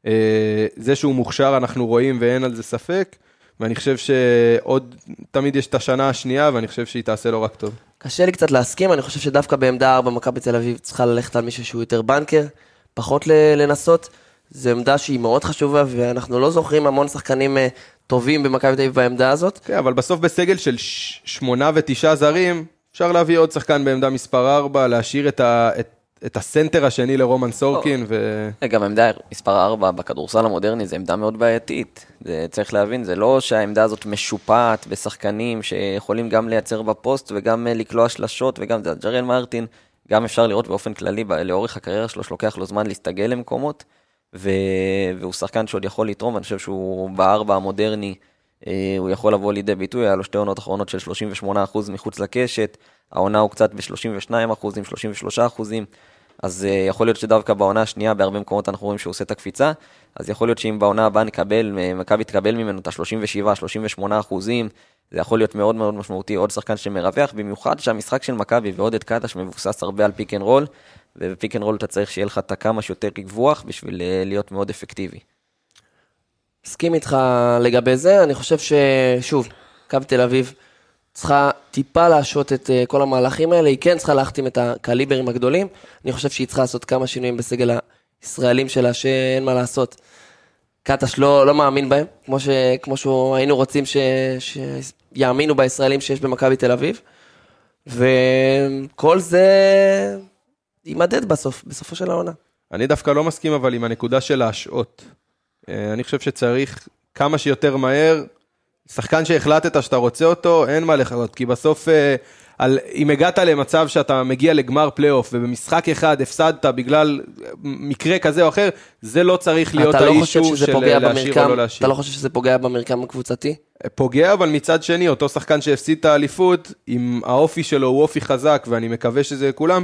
אה, זה שהוא מוכשר אנחנו רואים ואין על זה ספק, ואני חושב שעוד, תמיד יש את השנה השנייה, ואני חושב שהיא תעשה לו רק טוב. קשה לי קצת להסכים, אני חושב שדווקא בעמדה 4 מכבי תל אביב צריכה ללכת על מישהו שהוא יותר בנקר, פחות לנסות. זו עמדה שהיא מאוד חשובה, ואנחנו לא זוכרים המון שחקנים אה, טובים במכבי תל אביב בעמדה הזאת. כן, אבל בסוף בסגל של שמונה ותשעה זרים, אפשר להביא עוד שחקן בעמדה מספר 4, להשאיר את, ה, את, את הסנטר השני לרומן סורקין. ו... אה, גם עמדה מספר 4 בכדורסל המודרני זה עמדה מאוד בעייתית. זה צריך להבין, זה לא שהעמדה הזאת משופעת בשחקנים שיכולים גם לייצר בפוסט וגם אה, לקלוע שלשות וגם זה ג'רל מרטין, גם אפשר לראות באופן כללי לאורך הקריירה שלו שלוקח לו זמן להסתגל למקומות. ו... והוא שחקן שעוד יכול לתרום, אני חושב שהוא בארבע המודרני, אה, הוא יכול לבוא לידי ביטוי, היה לו שתי עונות אחרונות של 38% מחוץ לקשת, העונה הוא קצת ב-32%, 33%, אז אה, יכול להיות שדווקא בעונה השנייה, בהרבה מקומות אנחנו רואים שהוא עושה את הקפיצה, אז יכול להיות שאם בעונה הבאה נקבל, אה, מכבי תקבל ממנו את ה-37-38 זה יכול להיות מאוד מאוד משמעותי, עוד שחקן שמרווח, במיוחד שהמשחק של מכבי ועודד קטש מבוסס הרבה על pick and roll, וב pick and roll אתה צריך שיהיה לך את הכמה שיותר ריווח בשביל אה, להיות מאוד אפקטיבי. מסכים איתך לגבי זה, אני חושב ששוב, קו תל אביב צריכה טיפה להשעות את אה, כל המהלכים האלה, היא כן צריכה להחתים את הקליברים הגדולים, אני חושב שהיא צריכה לעשות כמה שינויים בסגל הישראלים שלה, שאין מה לעשות. קטש לא, לא מאמין בהם, כמו, ש, כמו שהיינו רוצים ש, שיאמינו בישראלים שיש במכבי תל אביב. וכל זה יימדד בסוף, בסופו של העונה. אני דווקא לא מסכים אבל עם הנקודה של להשעות. אה, אני חושב שצריך כמה שיותר מהר שחקן שהחלטת שאתה רוצה אותו, אין מה לחכות, כי בסוף, אה, על, אם הגעת למצב שאתה מגיע לגמר פלייאוף, ובמשחק אחד הפסדת בגלל מקרה כזה או אחר, זה לא צריך להיות לא האישו של פוגע להשאיר או לא להשאיר. אתה לא חושב שזה פוגע במרקם הקבוצתי? פוגע, אבל מצד שני, אותו שחקן שהפסיד את האליפות, עם האופי שלו הוא אופי חזק, ואני מקווה שזה כולם,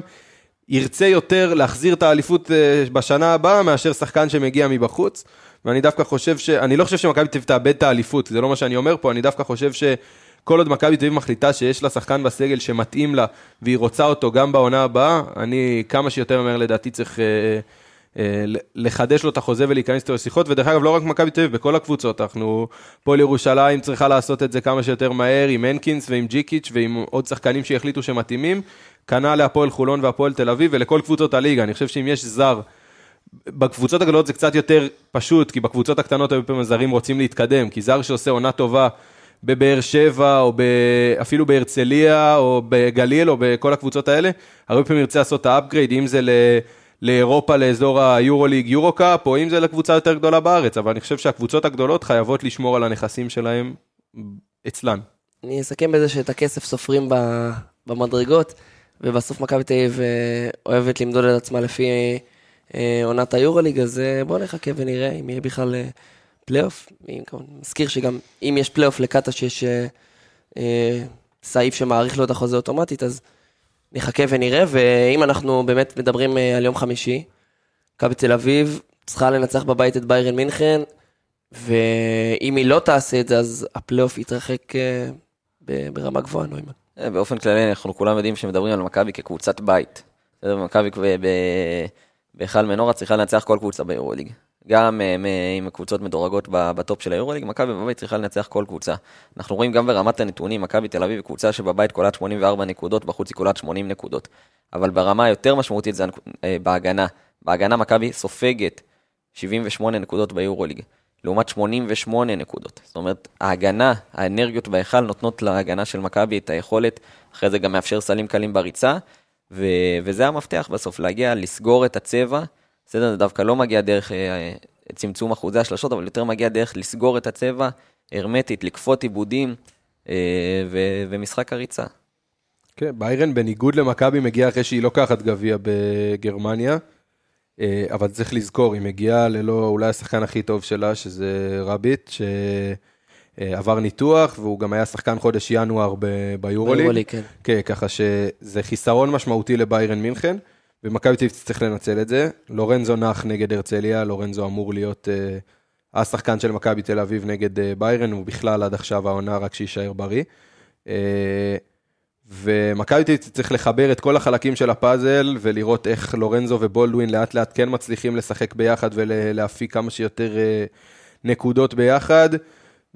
ירצה יותר להחזיר את האליפות אה, בשנה הבאה, מאשר שחקן שמגיע מבחוץ. ואני דווקא חושב ש... אני לא חושב שמכבי תל אביב תאבד את האליפות, זה לא מה שאני אומר פה, אני דווקא חושב שכל עוד מכבי תל אביב מחליטה שיש לה שחקן בסגל שמתאים לה, והיא רוצה אותו גם בעונה הבאה, אני כמה שיותר מהר לדעתי צריך... אה, אה, לחדש לו את החוזה ולהיכנס איתו לשיחות, ודרך אגב, לא רק מכבי תל אביב, בכל הקבוצות, אנחנו, פועל ירושלים צריכה לעשות את זה כמה שיותר מהר, עם הנקינס ועם ג'יקיץ' ועם עוד שחקנים שיחליטו שמתאימים, כנ"ל להפועל חולון והפועל תל אביב ולכל קבוצות הליגה, אני חושב שאם יש זר, בקבוצות הגדולות זה קצת יותר פשוט, כי בקבוצות הקטנות הרבה פעמים הזרים רוצים להתקדם, כי זר שעושה עונה טובה בבאר שבע, או ב... אפילו בהרצליה, או בגליל, או בכל הקבוצות האלה, הרבה פעמים ירצה לעשות את ה upgrade, אם זה ל... לאירופה, לאזור היורוליג, יורו-קאפ, או אם זה לקבוצה יותר גדולה בארץ, אבל אני חושב שהקבוצות הגדולות חייבות לשמור על הנכסים שלהם אצלן. אני אסכם בזה שאת הכסף סופרים במדרגות, ובסוף מכבי תל אביב אה, אוהבת למדוד את עצמה לפי עונת היורוליג, אז אה, בואו נחכה ונראה אם יהיה בכלל אה, פלייאוף. מזכיר שגם אם יש פלייאוף לקטש יש אה, אה, סעיף שמאריך לו את החוזה אוטומטית, אז נחכה ונראה, ואם אנחנו באמת מדברים אה, על יום חמישי, מכבי תל אביב צריכה לנצח בבית את ביירן מינכן, ואם היא לא תעשה את זה, אז הפלייאוף יתרחק אה, ברמה גבוהה, נוימן. אה, באופן כללי, אנחנו כולם יודעים שמדברים על מכבי כקבוצת בית. מכבי בהיכל מנורה צריכה לנצח כל קבוצה ביורוליג. גם אה, עם קבוצות מדורגות ב top של היורוליג, מכבי בבית צריכה לנצח כל קבוצה. אנחנו רואים גם ברמת הנתונים, מכבי תל אביב היא קבוצה שבבית קולעת 84 נקודות, בחוץ היא קולעת 80 נקודות. אבל ברמה היותר משמעותית זה אה, בהגנה. בהגנה מכבי סופגת 78 נקודות ביורוליג, לעומת 88 נקודות. זאת אומרת, ההגנה, האנרגיות בהיכל נותנות להגנה של מכבי את היכולת, אחרי זה גם מאפשר סלים קלים בריצה, ו- וזה המפתח בסוף, להגיע, לסגור את הצבע. בסדר, זה דווקא לא מגיע דרך אה, צמצום אחוזי השלשות, אבל יותר מגיע דרך לסגור את הצבע הרמטית, לכפות עיבודים אה, ו- ומשחק הריצה. כן, ביירן בניגוד למכבי מגיעה אחרי שהיא לוקחת גביע בגרמניה, אה, אבל צריך לזכור, היא מגיעה ללא אולי השחקן הכי טוב שלה, שזה רביט, שעבר ניתוח, והוא גם היה שחקן חודש ינואר ביורוליג. ביורוליג, כן. כן, ככה שזה חיסרון משמעותי לביירן מינכן, ומכבי תל אביב צריך לנצל את זה. לורנזו נח נגד הרצליה, לורנזו אמור להיות uh, השחקן של מכבי תל אביב נגד uh, ביירן, הוא בכלל עד עכשיו העונה רק שיישאר בריא. Uh, ומכבי תל אביב צריך לחבר את כל החלקים של הפאזל ולראות איך לורנזו ובולדווין לאט לאט כן מצליחים לשחק ביחד ולהפיק כמה שיותר uh, נקודות ביחד.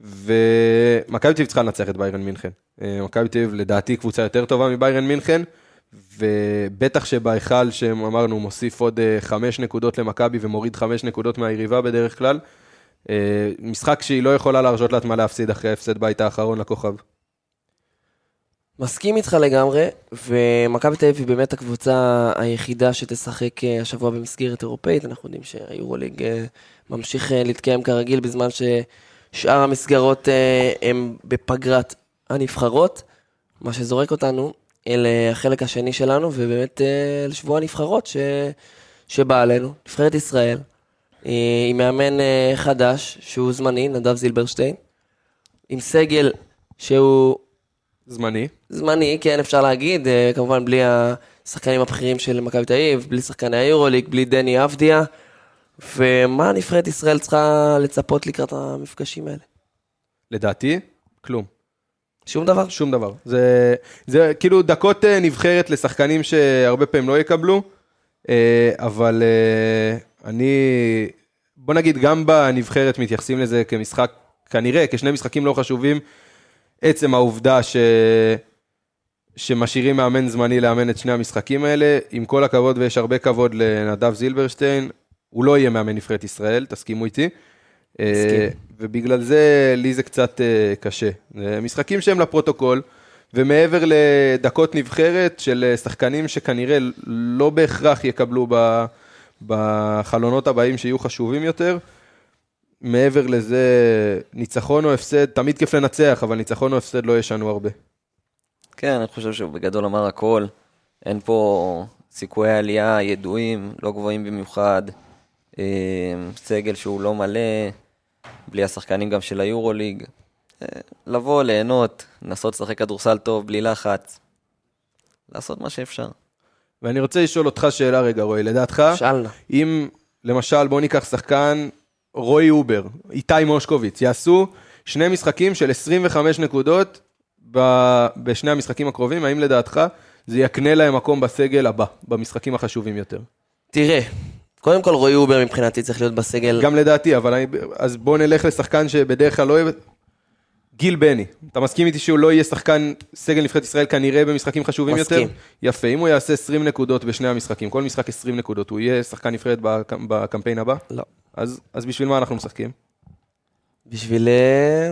ומכבי תל אביב צריכה לנצח את ביירן מינכן. אה, מכבי תל אביב לדעתי קבוצה יותר טובה מביירן מינכן, ובטח שבהיכל שאמרנו מוסיף עוד אה, חמש נקודות למכבי ומוריד חמש נקודות מהיריבה בדרך כלל. אה, משחק שהיא לא יכולה להרשות לעצמה להפסיד אחרי ההפסד בית האחרון לכוכב. מסכים איתך לגמרי, ומכבי תל אביב היא באמת הקבוצה היחידה שתשחק השבוע במסגרת אירופאית. אנחנו יודעים שהיורוליג ממשיך להתקיים כרגיל בזמן ששאר המסגרות אה, הם בפגרת הנבחרות, מה שזורק אותנו אל אה, החלק השני שלנו, ובאמת אה, לשבוע הנבחרות ש... שבא עלינו, נבחרת ישראל, אה, עם מאמן חדש, שהוא זמני, נדב זילברשטיין, עם סגל שהוא זמני. זמני, כן, אפשר להגיד, כמובן בלי השחקנים הבכירים של מכבי תל אביב, בלי שחקני היורוליג, בלי דני אבדיה, ומה נבחרת ישראל צריכה לצפות לקראת המפגשים האלה? לדעתי, כלום. שום דבר? שום דבר. זה, זה כאילו דקות אה, נבחרת לשחקנים שהרבה פעמים לא יקבלו, אה, אבל אה, אני, בוא נגיד, גם בנבחרת מתייחסים לזה כמשחק, כנראה, כשני משחקים לא חשובים. עצם העובדה ש... שמשאירים מאמן זמני לאמן את שני המשחקים האלה, עם כל הכבוד, ויש הרבה כבוד לנדב זילברשטיין, הוא לא יהיה מאמן נבחרת ישראל, תסכימו איתי. אה, מסכים. ובגלל זה לי זה קצת אה, קשה. משחקים שהם לפרוטוקול, ומעבר לדקות נבחרת של אה, שחקנים שכנראה לא בהכרח יקבלו בחלונות הבאים שיהיו חשובים יותר, מעבר לזה, ניצחון או הפסד, תמיד כיף לנצח, אבל ניצחון או הפסד לא ישנו הרבה. כן, אני חושב שבגדול אמר הכל. אין פה סיכויי עלייה ידועים, לא גבוהים במיוחד. סגל שהוא לא מלא, בלי השחקנים גם של היורוליג. אה, לבוא, ליהנות, לנסות לשחק כדורסל טוב, בלי לחץ. לעשות מה שאפשר. ואני רוצה לשאול אותך שאלה רגע, רועי, לדעתך, שאלנה. אם למשל בוא ניקח שחקן רועי אובר, איתי מושקוביץ, יעשו שני משחקים של 25 נקודות ב- בשני המשחקים הקרובים, האם לדעתך זה יקנה להם מקום בסגל הבא, במשחקים החשובים יותר? תראה, קודם כל רועי אובר מבחינתי צריך להיות בסגל. גם לדעתי, אבל אני, אז בוא נלך לשחקן שבדרך כלל לא יהיה... גיל בני, אתה מסכים איתי שהוא לא יהיה שחקן סגל נבחרת ישראל כנראה במשחקים חשובים מסכים. יותר? יפה, אם הוא יעשה 20 נקודות בשני המשחקים, כל משחק 20 נקודות, הוא יהיה שחקן נבחרת בק- בקמפיין הבא? לא. אז, אז בשביל מה אנחנו משחקים? בשביל... אה,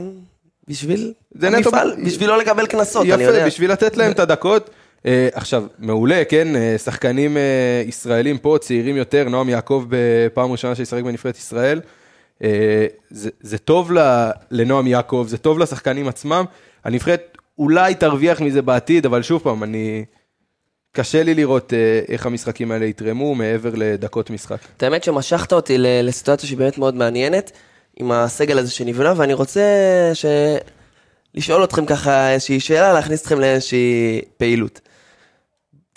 בשביל... זה נטו- המפעל, בשביל לא לקבל קנסות, אני יפה, יודע. בשביל לתת להם את הדקות. אה, עכשיו, מעולה, כן, אה, שחקנים אה, ישראלים פה, צעירים יותר, נועם יעקב בפעם ראשונה שישחק בנבחרת ישראל. אה, זה, זה טוב ל- לנועם יעקב, זה טוב לשחקנים עצמם. הנבחרת אולי תרוויח מזה בעתיד, אבל שוב פעם, אני... קשה לי לראות אה, איך המשחקים האלה יתרמו מעבר לדקות משחק. את האמת שמשכת אותי לסיטואציה שהיא באמת מאוד מעניינת, עם הסגל הזה שנבנה, ואני רוצה ש... לשאול אתכם ככה איזושהי שאלה, להכניס אתכם לאיזושהי פעילות.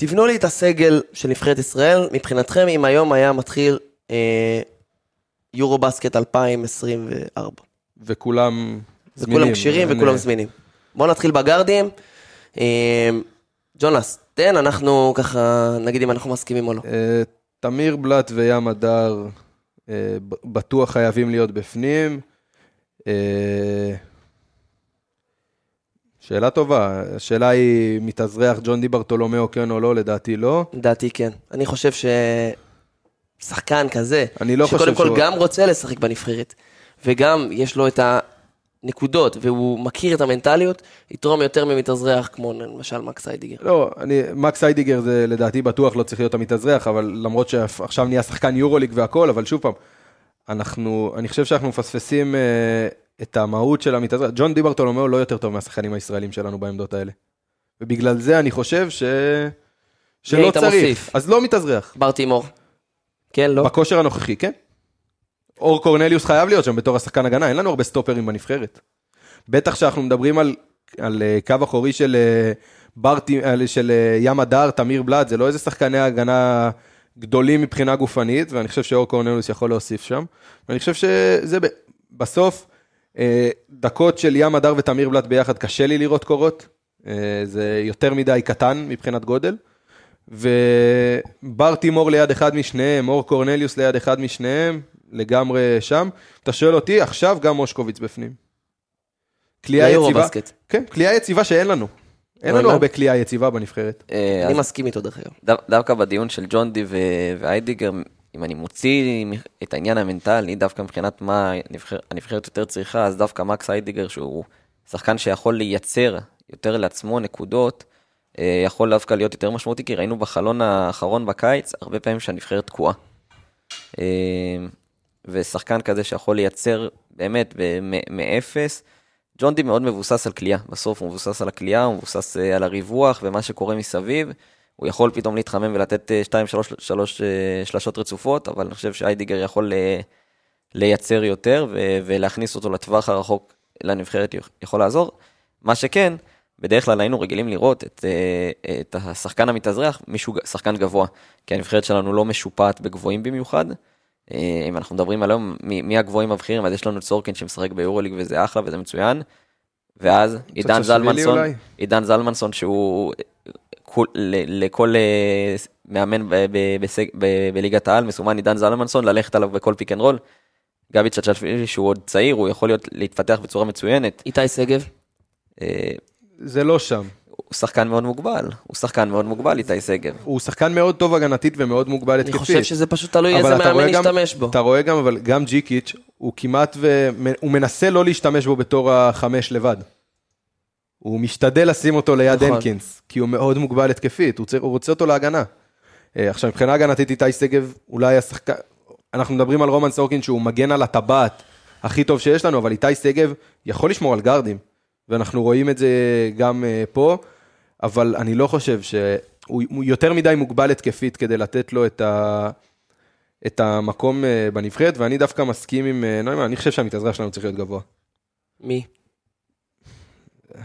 תבנו לי את הסגל של נבחרת ישראל, מבחינתכם, אם היום היה מתחיל אה, יורו בסקט 2024. וכולם זמינים. וכולם כשירים וכולם זמינים. בואו נתחיל בגארדים. אה, ג'ונס, תן, אנחנו ככה, נגיד אם אנחנו מסכימים או לא. אה, תמיר בלאט וים הדר אה, בטוח חייבים להיות בפנים. אה, שאלה טובה, השאלה היא, מתאזרח ג'ון די ברטולומיאו כן או לא? לדעתי לא. לדעתי כן. אני חושב ששחקן כזה, אני לא שקודם כל שהוא- גם רוצה לשחק בנבחרת, וגם יש לו את הנקודות, והוא מכיר את המנטליות, יתרום יותר ממתאזרח, כמו למשל מקס היידיגר. לא, אני, מקס היידיגר זה לדעתי בטוח לא צריך להיות המתאזרח, אבל למרות שעכשיו נהיה שחקן יורוליג והכל, אבל שוב פעם, אנחנו, אני חושב שאנחנו מפספסים אה, את המהות של המתאזרח. ג'ון די ברטולומיאו לא יותר טוב מהשחקנים הישראלים שלנו בעמדות האלה. ובגלל זה אני חושב ש... שלא צריך. מוסיף? אז לא מתאזרח. בר תימור. כן, לא? בכושר הנוכחי, כן. אור קורנליוס חייב להיות שם בתור השחקן הגנה, אין לנו הרבה סטופרים בנבחרת. בטח שאנחנו מדברים על, על אה, קו אחורי של אה, בר, של אה, ים הדר, תמיר בלאט, זה לא איזה שחקני הגנה גדולים מבחינה גופנית, ואני חושב שאור קורנליוס יכול להוסיף שם. ואני חושב שזה בסוף, דקות של ים הדר ותמיר בלאט ביחד, קשה לי לראות קורות. אה, זה יותר מדי קטן מבחינת גודל. ובר תימור ליד אחד משניהם, אור קורנליוס ליד אחד משניהם, לגמרי שם. אתה שואל אותי, עכשיו גם מושקוביץ בפנים. כליאה יציבה. כן, כליאה יציבה שאין לנו. אין. לנו הרבה כליאה יציבה בנבחרת. אה, אני מסכים איתו דרך אגב. דו- דווקא בדיון של ג'ון די ו- ואיידיגר, אם אני מוציא את העניין המנטלי, דווקא מבחינת מה הנבחר- הנבחרת יותר צריכה, אז דווקא מקס איידיגר, שהוא שחקן שיכול לייצר יותר לעצמו נקודות, אה, יכול דווקא להיות יותר משמעותי, כי ראינו בחלון האחרון בקיץ, הרבה פעמים שהנבחרת תקועה. אה, ושחקן כזה שיכול לייצר באמת מאפס. ג'ון די מאוד מבוסס על כליאה, בסוף הוא מבוסס על הכליאה, הוא מבוסס אה, על הריווח ומה שקורה מסביב. הוא יכול פתאום להתחמם ולתת 2-3 שלשות רצופות, אבל אני חושב שאיידיגר יכול אה, לייצר יותר ולהכניס אותו לטווח הרחוק לנבחרת יכול לעזור. מה שכן, בדרך כלל היינו רגילים לראות את, אה, את השחקן המתאזרח, מישהו, שחקן גבוה, כי הנבחרת שלנו לא משופעת בגבוהים במיוחד. אה, אם אנחנו מדברים על היום, מי, מי הגבוהים הבכירים, אז יש לנו את סורקין שמשחק ביורוליג וזה אחלה וזה מצוין. ואז עידן זלמנסון? עידן זלמנסון שהוא לכל אה, מאמן בליגת העל מסומן עידן זלמנסון ללכת עליו בכל pick and roll. גבי צ'צ'שווילי שהוא עוד צעיר, הוא יכול להיות להתפתח בצורה מצוינת. איתי שגב, אה, זה לא שם. הוא שחקן מאוד מוגבל, הוא שחקן מאוד מוגבל איתי שגב. הוא שחקן מאוד טוב הגנתית ומאוד מוגבל אני התקפית. חושב שזה פשוט תלוי אבל איזה אתה רואה מאמן גם- ישתמש בו. אתה רואה גם, אבל גם ג'יקיץ', הוא כמעט ו... הוא מנסה לא להשתמש בו בתור החמש לבד. הוא משתדל לשים אותו ליד נכון. הנקינס, כי הוא מאוד מוגבל התקפית, הוא, צר... הוא רוצה אותו להגנה. אה, עכשיו, מבחינה הגנתית איתי שגב, אולי השחקן... אנחנו מדברים על רומן סורקין שהוא מגן על הטבעת הכי טוב שיש לנו, אבל איתי שגב יכול לשמור על גארדים, ואנחנו רואים את זה גם אה, פה, אבל אני לא חושב שהוא הוא יותר מדי מוגבל התקפית כדי לתת לו את, ה, את המקום אה, בנבחרת, ואני דווקא מסכים עם נוימן, אני חושב שהמתאזרח שלנו צריך להיות גבוה. מי?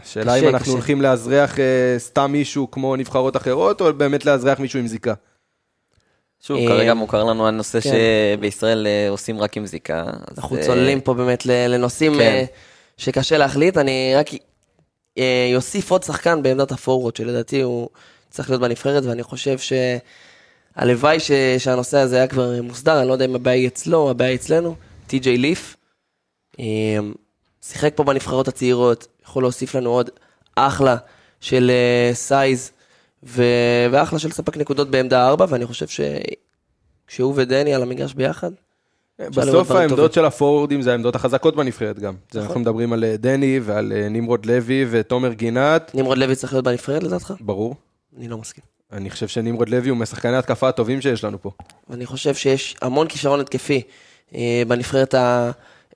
השאלה אם אנחנו קשה. הולכים לאזרח אה, סתם מישהו כמו נבחרות אחרות, או באמת לאזרח מישהו עם זיקה. שוב, אה, כרגע מוכר לנו הנושא כן. שבישראל אה, עושים רק עם זיקה. אנחנו אה, צוללים פה באמת לנושאים כן. שקשה להחליט. אני רק יוסיף עוד שחקן בעמדת הפורוורד, שלדעתי הוא צריך להיות בנבחרת, ואני חושב שהלוואי ש- שהנושא הזה היה כבר מוסדר, אני לא יודע אם הבעיה היא אצלו או הבעיה היא אצלנו, טי.ג'יי ליף. אה, שיחק פה בנבחרות הצעירות, יכול להוסיף לנו עוד אחלה של אה, סייז, ו- ואחלה של ספק נקודות בעמדה 4, ואני חושב שכשהוא ודני על המגרש ביחד, לראות בסוף העמדות טובים. של הפורורדים זה העמדות החזקות בנבחרת גם. נכון. אנחנו מדברים על אה, דני ועל אה, נמרוד לוי ותומר גינת, נמרוד לוי צריך להיות בנבחרת לדעתך? ברור. אני לא מסכים. אני חושב שנמרוד לוי הוא משחקני ההתקפה הטובים שיש לנו פה. ואני חושב שיש המון כישרון התקפי אה, בנבחרת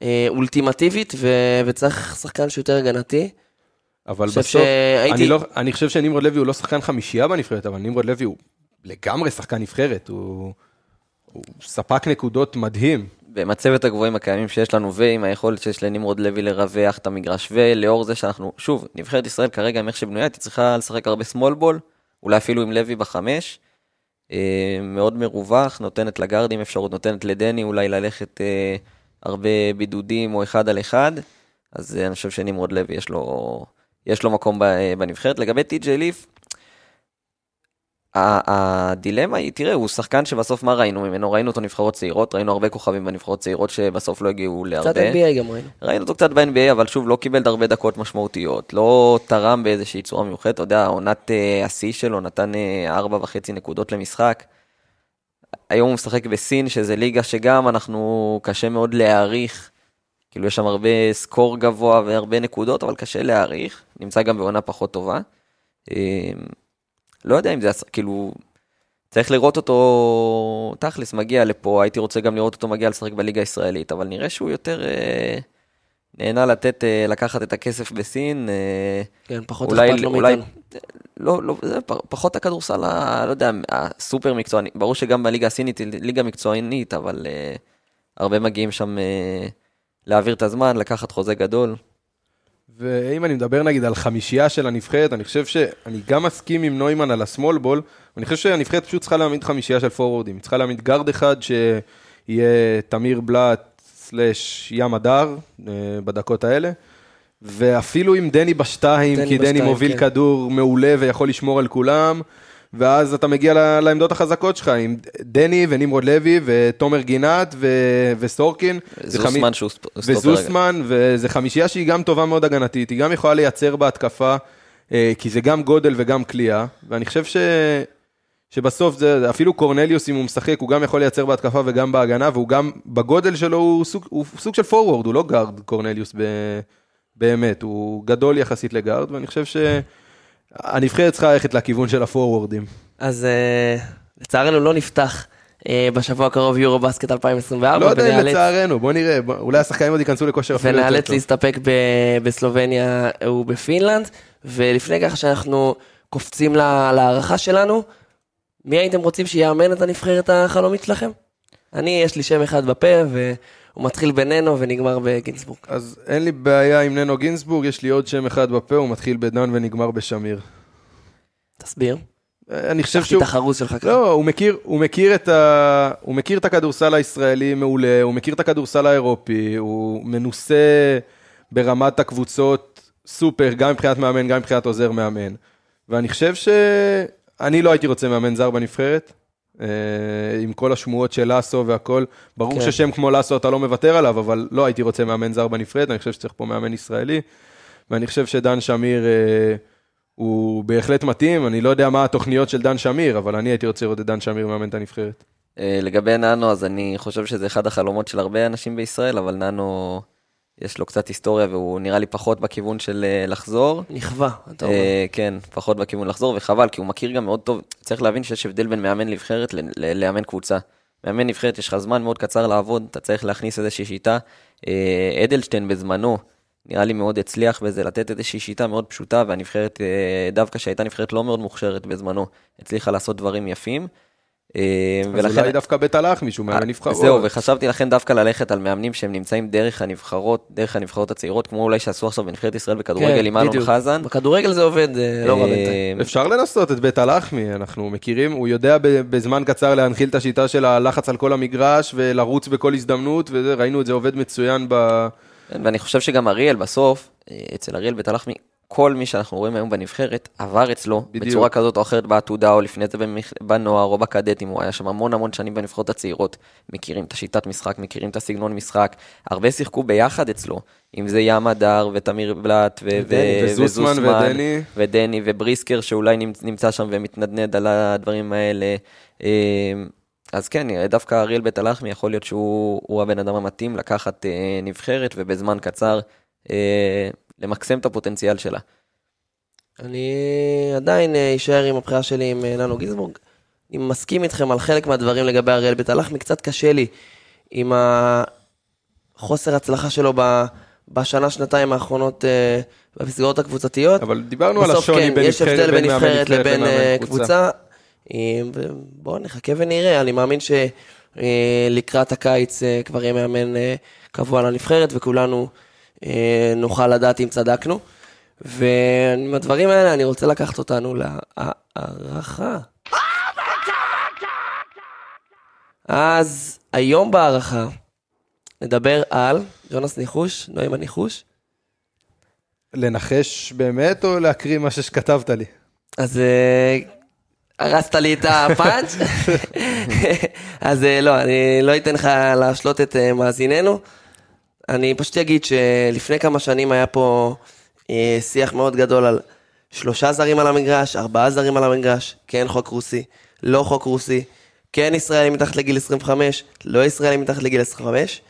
האולטימטיבית, ו- וצריך שחקן שיותר הגנתי. אבל חושב בסוף, שהייתי- אני, לא, אני חושב שנמרוד לוי הוא לא שחקן חמישייה בנבחרת, אבל נמרוד לוי הוא לגמרי שחקן נבחרת, הוא, הוא ספק נקודות מדהים. ועם הצוות הגבוהים הקיימים שיש לנו, ועם היכולת שיש לנמרוד לוי לרווח את המגרש, ולאור זה שאנחנו, שוב, נבחרת ישראל כרגע, עם איך שבנויה, הייתי צריכה לשחק הרבה small ball, אולי אפילו עם לוי בחמש. אה, מאוד מרווח, נותנת לגארדים אפשרות, נותנת לדני אולי ללכת אה, הרבה בידודים או אחד על אחד, אז אה, אני חושב שנמרוד לוי יש לו, יש לו מקום ב- בנבחרת. לגבי טי.ג'יי ליף, הדילמה היא, תראה, הוא שחקן שבסוף מה ראינו ממנו? ראינו אותו נבחרות צעירות, ראינו הרבה כוכבים בנבחרות צעירות שבסוף לא הגיעו להרבה. קצת NBA גם ראינו. ראינו אותו קצת ב-NBA, אבל שוב, לא קיבל הרבה דקות משמעותיות, לא תרם באיזושהי צורה מיוחדת, אתה יודע, עונת אה, השיא שלו נתן אה, ארבע וחצי נקודות למשחק. היום הוא משחק בסין, שזה ליגה שגם אנחנו, קשה מאוד להעריך, כאילו יש שם הרבה סקור גבוה והרבה נקודות, אבל קשה להעריך, נמצא גם בעונה פחות טובה. אה, לא יודע אם זה, כאילו, צריך לראות אותו, תכלס, מגיע לפה, הייתי רוצה גם לראות אותו מגיע לשחק בליגה הישראלית, אבל נראה שהוא יותר אה, נהנה לתת, אה, לקחת את הכסף בסין, אה, כן, פחות אולי, אכפת לו אולי, מאיתנו. לא, לא, זה פחות הכדורסל, לא יודע, הסופר מקצועני, ברור שגם בליגה הסינית היא ליגה מקצוענית, אבל אה, הרבה מגיעים שם אה, להעביר את הזמן, לקחת חוזה גדול. ואם אני מדבר נגיד על חמישייה של הנבחרת, אני חושב שאני גם מסכים עם נוימן על הסמול בול, אני חושב שהנבחרת פשוט צריכה להעמיד חמישייה של פורורדים. היא צריכה להעמיד גארד אחד שיהיה תמיר בלאט סלאש ים הדר אה, בדקות האלה, ואפילו עם דני בשתיים, דני כי דני בשתיים, מוביל כן. כדור מעולה ויכול לשמור על כולם. ואז אתה מגיע לעמדות החזקות שלך עם דני ונמרוד לוי ותומר גינת ו- וסורקין. חמי- זוסמן שהוא סטופר. וזוסמן, וזה חמישייה שהיא גם טובה מאוד הגנתית, היא גם יכולה לייצר בהתקפה, אה, כי זה גם גודל וגם כליאה, ואני חושב ש... שבסוף זה, אפילו קורנליוס אם הוא משחק, הוא גם יכול לייצר בהתקפה וגם בהגנה, והוא גם, בגודל שלו הוא סוג, הוא סוג של פורוורד, הוא לא גארד קורנליוס ב, באמת, הוא גדול יחסית לגארד, ואני חושב שהנבחרת צריכה ללכת לכיוון של הפורוורדים. אז אה, לצערנו לא נפתח אה, בשבוע הקרוב יורו בסקט 2024, לא יודע אם לצערנו, בוא נראה, אולי השחקנים עוד ייכנסו לכושר אפילו יותר ונאלץ טוב. להסתפק ב- בסלובניה ובפינלנד. ולפני כך שאנחנו קופצים לה- להערכה שלנו, מי הייתם רוצים שיאמן את הנבחרת החלומית שלכם? אני, יש לי שם אחד בפה, והוא מתחיל בננו ונגמר בגינסבורג. אז אין לי בעיה עם ננו גינזבורג, יש לי עוד שם אחד בפה, הוא מתחיל בדן ונגמר בשמיר. תסביר. אני חושב שהוא... את החרוז שלך ככה. לא, הוא מכיר, הוא, מכיר את ה... הוא מכיר את הכדורסל הישראלי מעולה, הוא מכיר את הכדורסל האירופי, הוא מנוסה ברמת הקבוצות סופר, גם מבחינת מאמן, גם מבחינת עוזר מאמן. ואני חושב שאני לא הייתי רוצה מאמן זר בנבחרת, אה, עם כל השמועות של לאסו והכל. ברור כן. ששם כמו לאסו אתה לא מוותר עליו, אבל לא הייתי רוצה מאמן זר בנבחרת, אני חושב שצריך פה מאמן ישראלי. ואני חושב שדן שמיר אה, הוא בהחלט מתאים, אני לא יודע מה התוכניות של דן שמיר, אבל אני הייתי רוצה לראות את דן שמיר מאמן את הנבחרת. אה, לגבי ננו, אז אני חושב שזה אחד החלומות של הרבה אנשים בישראל, אבל ננו, יש לו קצת היסטוריה והוא נראה לי פחות בכיוון של אה, לחזור. נכווה, אתה אומר. אה, כן, פחות בכיוון לחזור, וחבל, כי הוא מכיר גם מאוד טוב, צריך להבין שיש הבדל בין מאמן נבחרת ל- ל- לאמן קבוצה. מאמן נבחרת, יש לך זמן מאוד קצר לעבוד, אתה צריך להכניס איזושהי שיטה. אה, אדלשטיין בזמנו, נראה לי מאוד הצליח בזה, לתת איזושהי שיטה מאוד פשוטה, והנבחרת, דווקא שהייתה נבחרת לא מאוד מוכשרת בזמנו, הצליחה לעשות דברים יפים. אה, אז אולי דווקא בית הלחמי, שהוא מאמן נבחרות. זהו, וחשבתי לכן דווקא ללכת על מאמנים שהם נמצאים דרך הנבחרות, דרך הנבחרות הצעירות, כמו אולי שעשו עכשיו בנבחרת ישראל בכדורגל עם אלון חזן. בכדורגל זה עובד, אה, לא רע בינתיים. אפשר לנסות את בית הלחמי, אנחנו מכירים, הוא יודע בזמן קצר להנחיל את השיטה של הלחץ על כל המגרש ולרוץ בכל הזדמנות, וראינו את זה עובד מצוין ב... ואני חושב שגם אריאל בסוף, אה, אצל אריאל בית הלחמי, כל מי שאנחנו רואים היום בנבחרת עבר אצלו בדיוק. בצורה כזאת או אחרת בעתודה או לפני זה בנוער או בקדטים, הוא היה שם המון המון שנים בנבחרות הצעירות, מכירים את השיטת משחק, מכירים את הסגנון משחק, הרבה שיחקו ביחד אצלו, אם זה ים הדר ותמיר בלאט ו- ו- וזוסמן ודני. ודני ובריסקר שאולי נמצא שם ומתנדנד על הדברים האלה. אה, אז כן, דווקא אריאל בית הלחמי יכול להיות שהוא הבן אדם המתאים לקחת אה, נבחרת ובזמן קצר אה, למקסם את הפוטנציאל שלה. אני עדיין אה, אשאר עם הבחירה שלי עם אה, ננו גיזבורג. אני מסכים איתכם על חלק מהדברים לגבי אריאל בית הלחמי, קצת קשה לי עם החוסר הצלחה שלו בשנה, שנתיים האחרונות אה, במסגרות הקבוצתיות. אבל דיברנו על השוני כן, בין נבחרת בין נבחרת לבין קבוצה. בואו נחכה ונראה, אני מאמין שלקראת הקיץ כבר יהיה מאמן קבוע לנבחרת וכולנו אה, נוכל לדעת אם צדקנו. ועם הדברים האלה אני רוצה לקחת אותנו להערכה. אז היום בהערכה נדבר על, ג'ונס ניחוש, נועים הניחוש. לנחש באמת או להקריא מה שכתבת לי? אז אה, הרסת לי את הפאנץ', *laughs* *laughs* אז אה, לא, אני לא אתן לך להשלות את מאזיננו. אני פשוט אגיד שלפני כמה שנים היה פה אה, שיח מאוד גדול על שלושה זרים על המגרש, ארבעה זרים על המגרש, כן חוק רוסי, לא חוק רוסי, כן ישראלים מתחת לגיל 25, לא ישראלים מתחת לגיל 25,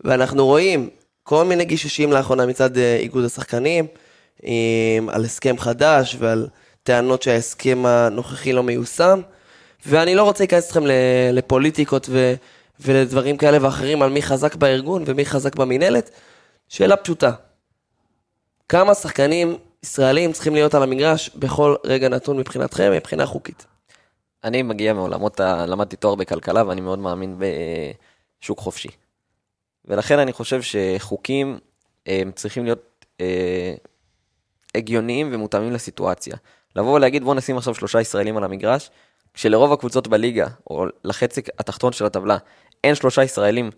ואנחנו רואים כל מיני גישושים לאחרונה מצד אה, איגוד השחקנים, על הסכם חדש ועל טענות שההסכם הנוכחי לא מיושם, ואני לא רוצה להיכנס אתכם לפוליטיקות ו... ולדברים כאלה ואחרים על מי חזק בארגון ומי חזק במינהלת, שאלה פשוטה. כמה שחקנים ישראלים צריכים להיות על המגרש בכל רגע נתון מבחינתכם, מבחינה חוקית? אני מגיע מעולמות, ה... למדתי תואר בכלכלה ואני מאוד מאמין בשוק חופשי. ולכן אני חושב שחוקים הם צריכים להיות אה, הגיוניים ומותאמים לסיטואציה. לבוא ולהגיד בוא נשים עכשיו שלושה ישראלים על המגרש, כשלרוב הקבוצות בליגה, או לחצי התחתון של הטבלה, אין שלושה ישראלים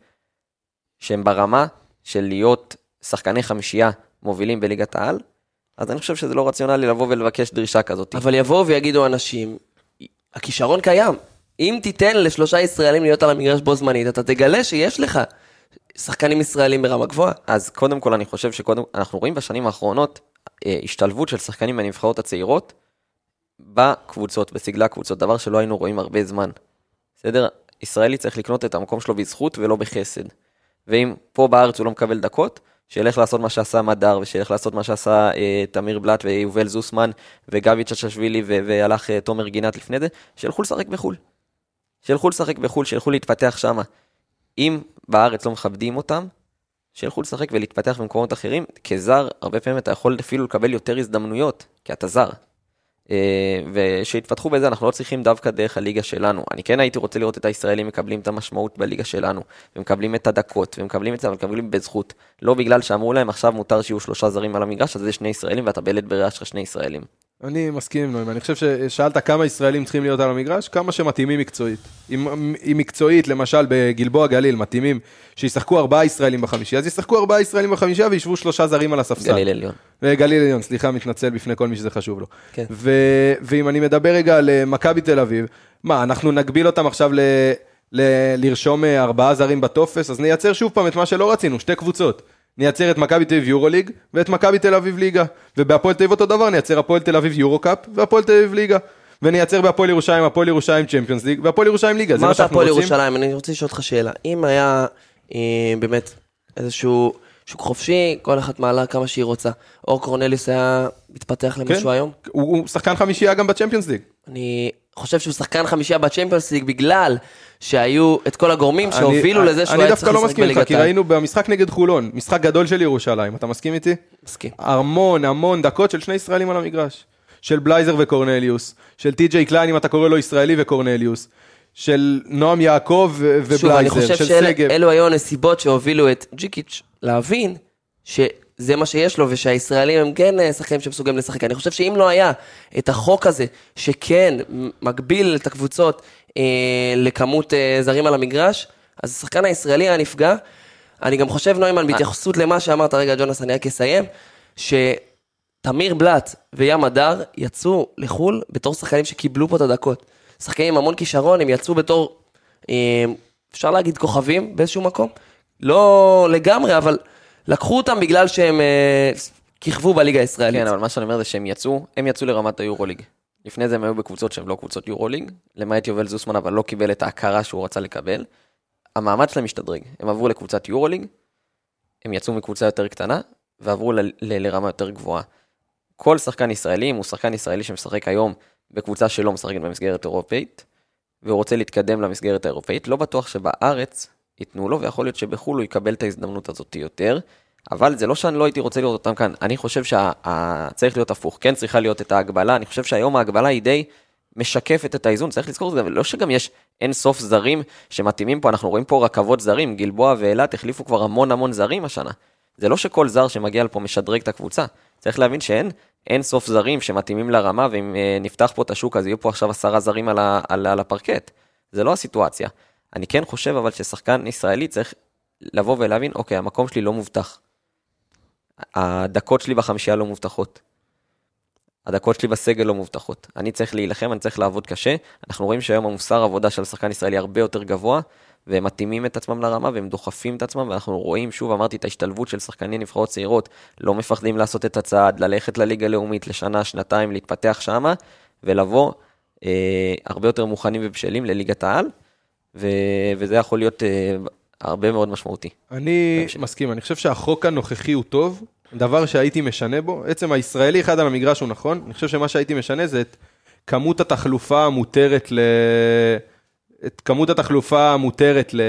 שהם ברמה של להיות שחקני חמישייה מובילים בליגת העל, אז אני חושב שזה לא רציונלי לבוא ולבקש דרישה כזאת. אבל יבואו ויגידו אנשים, הכישרון קיים. אם תיתן לשלושה ישראלים להיות על המגרש בו זמנית, אתה תגלה שיש לך שחקנים ישראלים ברמה גבוהה. אז קודם כל אני חושב שקודם, אנחנו רואים בשנים האחרונות אה, השתלבות של שחקנים מהנבחרות הצעירות בקבוצות, בסגלי הקבוצות, דבר שלא היינו רואים הרבה זמן. בסדר? ישראלי צריך לקנות את המקום שלו בזכות ולא בחסד. ואם פה בארץ הוא לא מקבל דקות, שילך לעשות מה שעשה מדר, ושילך לעשות מה שעשה אה, תמיר בלאט ויובל זוסמן, וגבי צ'צ'שווילי, והלך אה, תומר גינת לפני זה, שילכו לשחק בחו"ל. שילכו לשחק בחו"ל, שילכו להתפתח שמה. אם בארץ לא מכבדים אותם, שילכו לשחק ולהתפתח במקומות אחרים. כזר, הרבה פעמים אתה יכול אפילו לקבל יותר הזדמנויות, כי אתה זר. אה, ושיתפתחו בזה, אנחנו לא צריכים דווקא דרך הליגה שלנו. אני כן הייתי רוצה לראות את הישראלים מקבלים את המשמעות בליגה שלנו, ומקבלים את הדקות, ומקבלים את זה, אבל מקבלים בזכות. לא בגלל שאמרו להם עכשיו מותר שיהיו שלושה זרים על המגרש, אז זה שני ישראלים ואתה בלית ברירה שלך שני ישראלים. אני מסכים עם נועים, אני חושב ששאלת כמה ישראלים צריכים להיות על המגרש, כמה שמתאימים מקצועית. אם, אם מקצועית, למשל בגלבוע גליל, מתאימים שישחקו ארבעה ישראלים בחמישי, אז ישחקו ארבעה ישראלים בחמישייה וישבו שלושה זרים על הספסל. גליל עליון. גליל עליון, סליחה, מתנצל בפני כל מי שזה חשוב לו. כן. ו, ואם אני מדבר רגע על אה, מכבי תל אביב, מה, אנחנו נגביל אותם עכשיו ל, ל, לרשום אה, ארבעה זרים בטופס, אז נייצר שוב פעם את מה שלא רצינו, שתי קבוצות. נייצר את מכבי תל אביב Euroleague ואת מכבי תל אביב ליגה. ובהפועל תל אביב אותו דבר, נייצר הפועל תל אביב Eurocup והפועל תל אביב ליגה. ונייצר בהפועל ירושלים, הפועל ירושלים צ'מפיונס ליג והפועל ירושלים ליגה, זה מה שאנחנו רוצים. אמרת הפועל ירושלים, אני רוצה לשאול אותך שאלה. אם היה אה, באמת איזשהו שוק חופשי, כל אחת מעלה כמה שהיא רוצה. אור קורנליוס היה מתפתח למשהו כן, היום? הוא, הוא שחקן חמישייה גם בצ'מפיונס ליג. אני חושב שהוא שחקן חמישייה בצ'מפיונס ליג בגלל שהיו את כל הגורמים שהובילו אני- לזה שהוא אני היה דווקא צריך לא לשחק מסכים איתך, בליגת כי. ראינו במשחק נגד חולון, משחק גדול של ירושלים, אתה מסכים איתי? מסכים. המון המון דקות של שני ישראלים על המגרש. של בלייזר וקורנליוס, של TJ קליין אם אתה קורא לו ישראלי וקורנליוס, של נועם יעקב ו- שוב, אני ובלייזר, חושב של סגב. שאלו היו הנסיבות שהובילו את ג'יקיץ' להבין שזה מה שיש לו ושהישראלים הם כן אה, שחקנים שמסוגלים לשחק. אני חושב שאם לא היה את החוק הזה, שכן מגביל את הקבוצות אה, לכמות אה, זרים על המגרש, אז השחקן הישראלי היה נפגע. אני גם חושב, נוימן, בהתייחסות למה שאמרת, רגע, ג'ונס, אני רק אסיים, שתמיר בלאט וים הדר יצאו לחו"ל בתור שחקנים שקיבלו פה את הדקות. שחקנים עם המון כישרון, הם יצאו בתור, אה, אפשר להגיד כוכבים באיזשהו מקום. לא לגמרי, אבל לקחו אותם בגלל שהם אה, כיכבו בליגה הישראלית. כן, אבל מה שאני אומר זה שהם יצאו, הם יצאו לרמת היורוליג. לפני זה הם היו בקבוצות שהן לא קבוצות יורוליג, למעט יובל זוסמן, אבל לא קיבל את ההכרה שהוא רצה לקבל. המעמד שלהם השתדרג, הם עברו לקבוצת יורוליג, הם יצאו מקבוצה יותר קטנה, ועברו ל- ל- לרמה יותר גבוהה. כל שחקן ישראלי, אם הוא שחקן ישראלי שמשחק היום בקבוצה שלא משחקת במסגרת אירופאית, והוא רוצה להתקדם למסגרת האירופאית, לא בטוח שבארץ ייתנו לו, ויכול להיות שבחו"ל הוא יקבל את ההזדמנות הזאת יותר. אבל זה לא שאני לא הייתי רוצה לראות אותם כאן, אני חושב שצריך להיות הפוך, כן צריכה להיות את ההגבלה, אני חושב שהיום ההגבלה היא די משקפת את האיזון, צריך לזכור את זה, לא שגם יש אין סוף זרים שמתאימים פה, אנחנו רואים פה רכבות זרים, גלבוע ואילת החליפו כבר המון המון זרים השנה. זה לא שכל זר שמגיע לפה משדרג את הקבוצה, צריך להבין שאין אין סוף זרים שמתאימים לרמה, ואם אה, נפתח פה את השוק אז יהיו פה עכשיו עשרה זרים על, ה, על, על הפרקט. זה לא הסיטואציה. אני כן חושב אבל ששחקן ישראלי צריך לבוא ולהבין, אוקיי, המקום שלי לא מובטח. הדקות שלי בחמישייה לא מובטחות. הדקות שלי בסגל לא מובטחות. אני צריך להילחם, אני צריך לעבוד קשה. אנחנו רואים שהיום המוסר עבודה של השחקן ישראלי הרבה יותר גבוה, והם מתאימים את עצמם לרמה והם דוחפים את עצמם, ואנחנו רואים, שוב אמרתי, את ההשתלבות של שחקני נבחרות צעירות, לא מפחדים לעשות את הצעד, ללכת לליגה הלאומית לשנה, שנתיים, להתפתח שמה, ולבוא אה, הרבה יותר מוכנים ובשלים לליגת העל, ו- וזה יכול להיות אה, הרבה מאוד משמעותי. אני בהמשך. מסכים, אני חושב שהחוק הנוכחי הוא טוב, דבר שהייתי משנה בו, עצם הישראלי אחד על המגרש הוא נכון, אני חושב שמה שהייתי משנה זה את כמות התחלופה המותרת ל... את כמות התחלופה המותרת ל...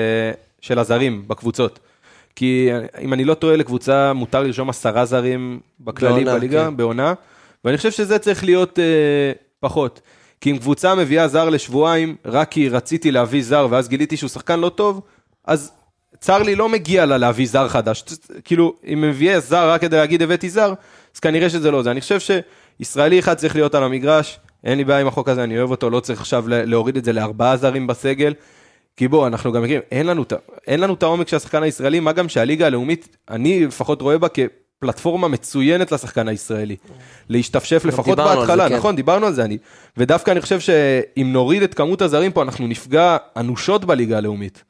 של הזרים בקבוצות. כי אם אני לא טועה, לקבוצה מותר לרשום עשרה זרים בכללי בעונה, בליגה, כן. בעונה, ואני חושב שזה צריך להיות אה, פחות. כי אם קבוצה מביאה זר לשבועיים, רק כי רציתי להביא זר ואז גיליתי שהוא שחקן לא טוב, אז צר לי, לא מגיע לה להביא זר חדש. כאילו, אם מביאה זר רק כדי להגיד הבאתי זר, אז כנראה שזה לא זה. אני חושב שישראלי אחד צריך להיות על המגרש, אין לי בעיה עם החוק הזה, אני אוהב אותו, לא צריך עכשיו להוריד את זה לארבעה זרים בסגל. כי בוא, אנחנו גם מכירים, אין לנו, אין לנו את העומק של השחקן הישראלי, מה גם שהליגה הלאומית, אני לפחות רואה בה כפלטפורמה מצוינת לשחקן הישראלי. להשתפשף לפחות על זה, בהתחלה, כן. נכון, דיברנו על זה, אני. ודווקא אני חושב שאם נוריד את כמות הזרים פה, אנחנו נפגע אנושות בליגה הלאומית.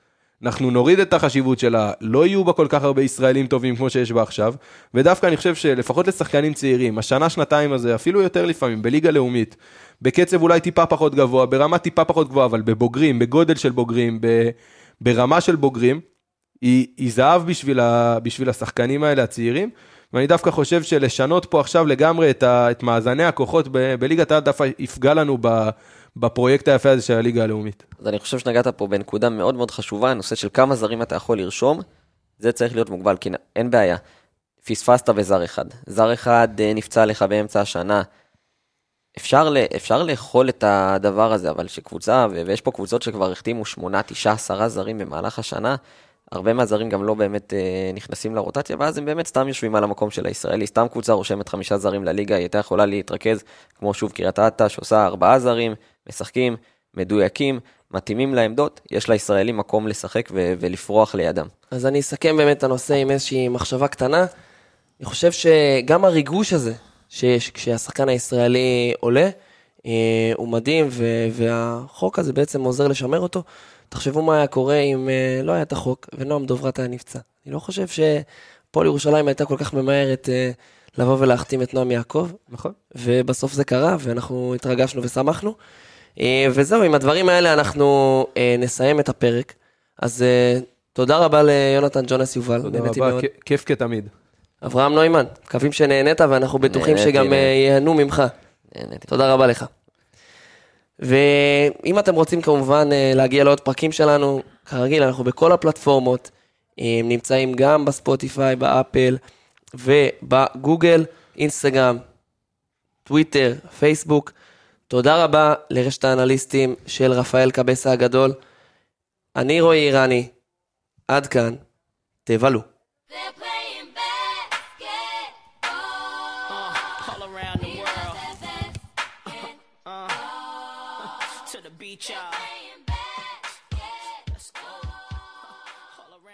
אנחנו נוריד את החשיבות שלה, לא יהיו בה כל כך הרבה ישראלים טובים כמו שיש בה עכשיו, ודווקא אני חושב שלפחות לשחקנים צעירים, השנה, שנתיים הזה, אפילו יותר לפעמים, בליגה לאומית, בקצב אולי טיפה פחות גבוה, ברמה טיפה פחות גבוהה, אבל בבוגרים, בגודל של בוגרים, ב, ברמה של בוגרים, היא, היא זהב בשביל, ה, בשביל השחקנים האלה, הצעירים, ואני דווקא חושב שלשנות פה עכשיו לגמרי את, ה, את מאזני הכוחות ב, בליגת העל דווקא יפגע לנו ב, בפרויקט היפה הזה של הליגה הלאומית. אז אני חושב שנגעת פה בנקודה מאוד מאוד חשובה, הנושא של כמה זרים אתה יכול לרשום, זה צריך להיות מוגבל, כי אין בעיה. פספסת בזר אחד. זר אחד אה, נפצע לך באמצע השנה. אפשר, ל, אפשר לאכול את הדבר הזה, אבל שקבוצה, ויש פה קבוצות שכבר החתימו שמונה, תשעה, עשרה זרים במהלך השנה, הרבה מהזרים גם לא באמת אה, נכנסים לרוטציה, ואז הם באמת סתם יושבים על המקום של הישראלי. סתם קבוצה רושמת חמישה זרים לליגה, היא הייתה יכולה להתרכז, כמו שוב קריית אתא, שעושה ארבעה זרים, משחקים, מדויקים, מתאימים לעמדות, יש לישראלים מקום לשחק ו- ולפרוח לידם. אז אני אסכם באמת את הנושא עם איזושהי מחשבה קטנה. אני חושב שגם הריגוש הזה שיש כשהשחקן הישראלי עולה, אה, הוא מדהים, ו- והחוק הזה בעצם עוזר לשמר אותו. תחשבו מה היה קורה אם אה, לא היה את החוק ונועם דוברת היה נפצע. אני לא חושב שפועל ירושלים הייתה כל כך ממהרת אה, לבוא ולהחתים את נועם יעקב, נכון. ובסוף זה קרה, ואנחנו התרגשנו ושמחנו. אה, וזהו, עם הדברים האלה אנחנו נסיים את הפרק. אז תודה רבה ליונתן ג'ונס יובל, תודה נהניתי רבה, מאוד. כ- כיף כתמיד. אברהם נוימן, מקווים שנהנית ואנחנו בטוחים שגם. ייהנו ממך. תודה רבה לך. ואם אתם רוצים כמובן אה, להגיע לעוד פרקים שלנו, כרגיל, אנחנו בכל הפלטפורמות, אה, נמצאים גם בספוטיפיי, באפל ובגוגל, אינסטגרם, טוויטר, פייסבוק. תודה רבה לרשת האנליסטים של רפאל קבסה הגדול. אני רועי איראני, עד כאן, תבלו.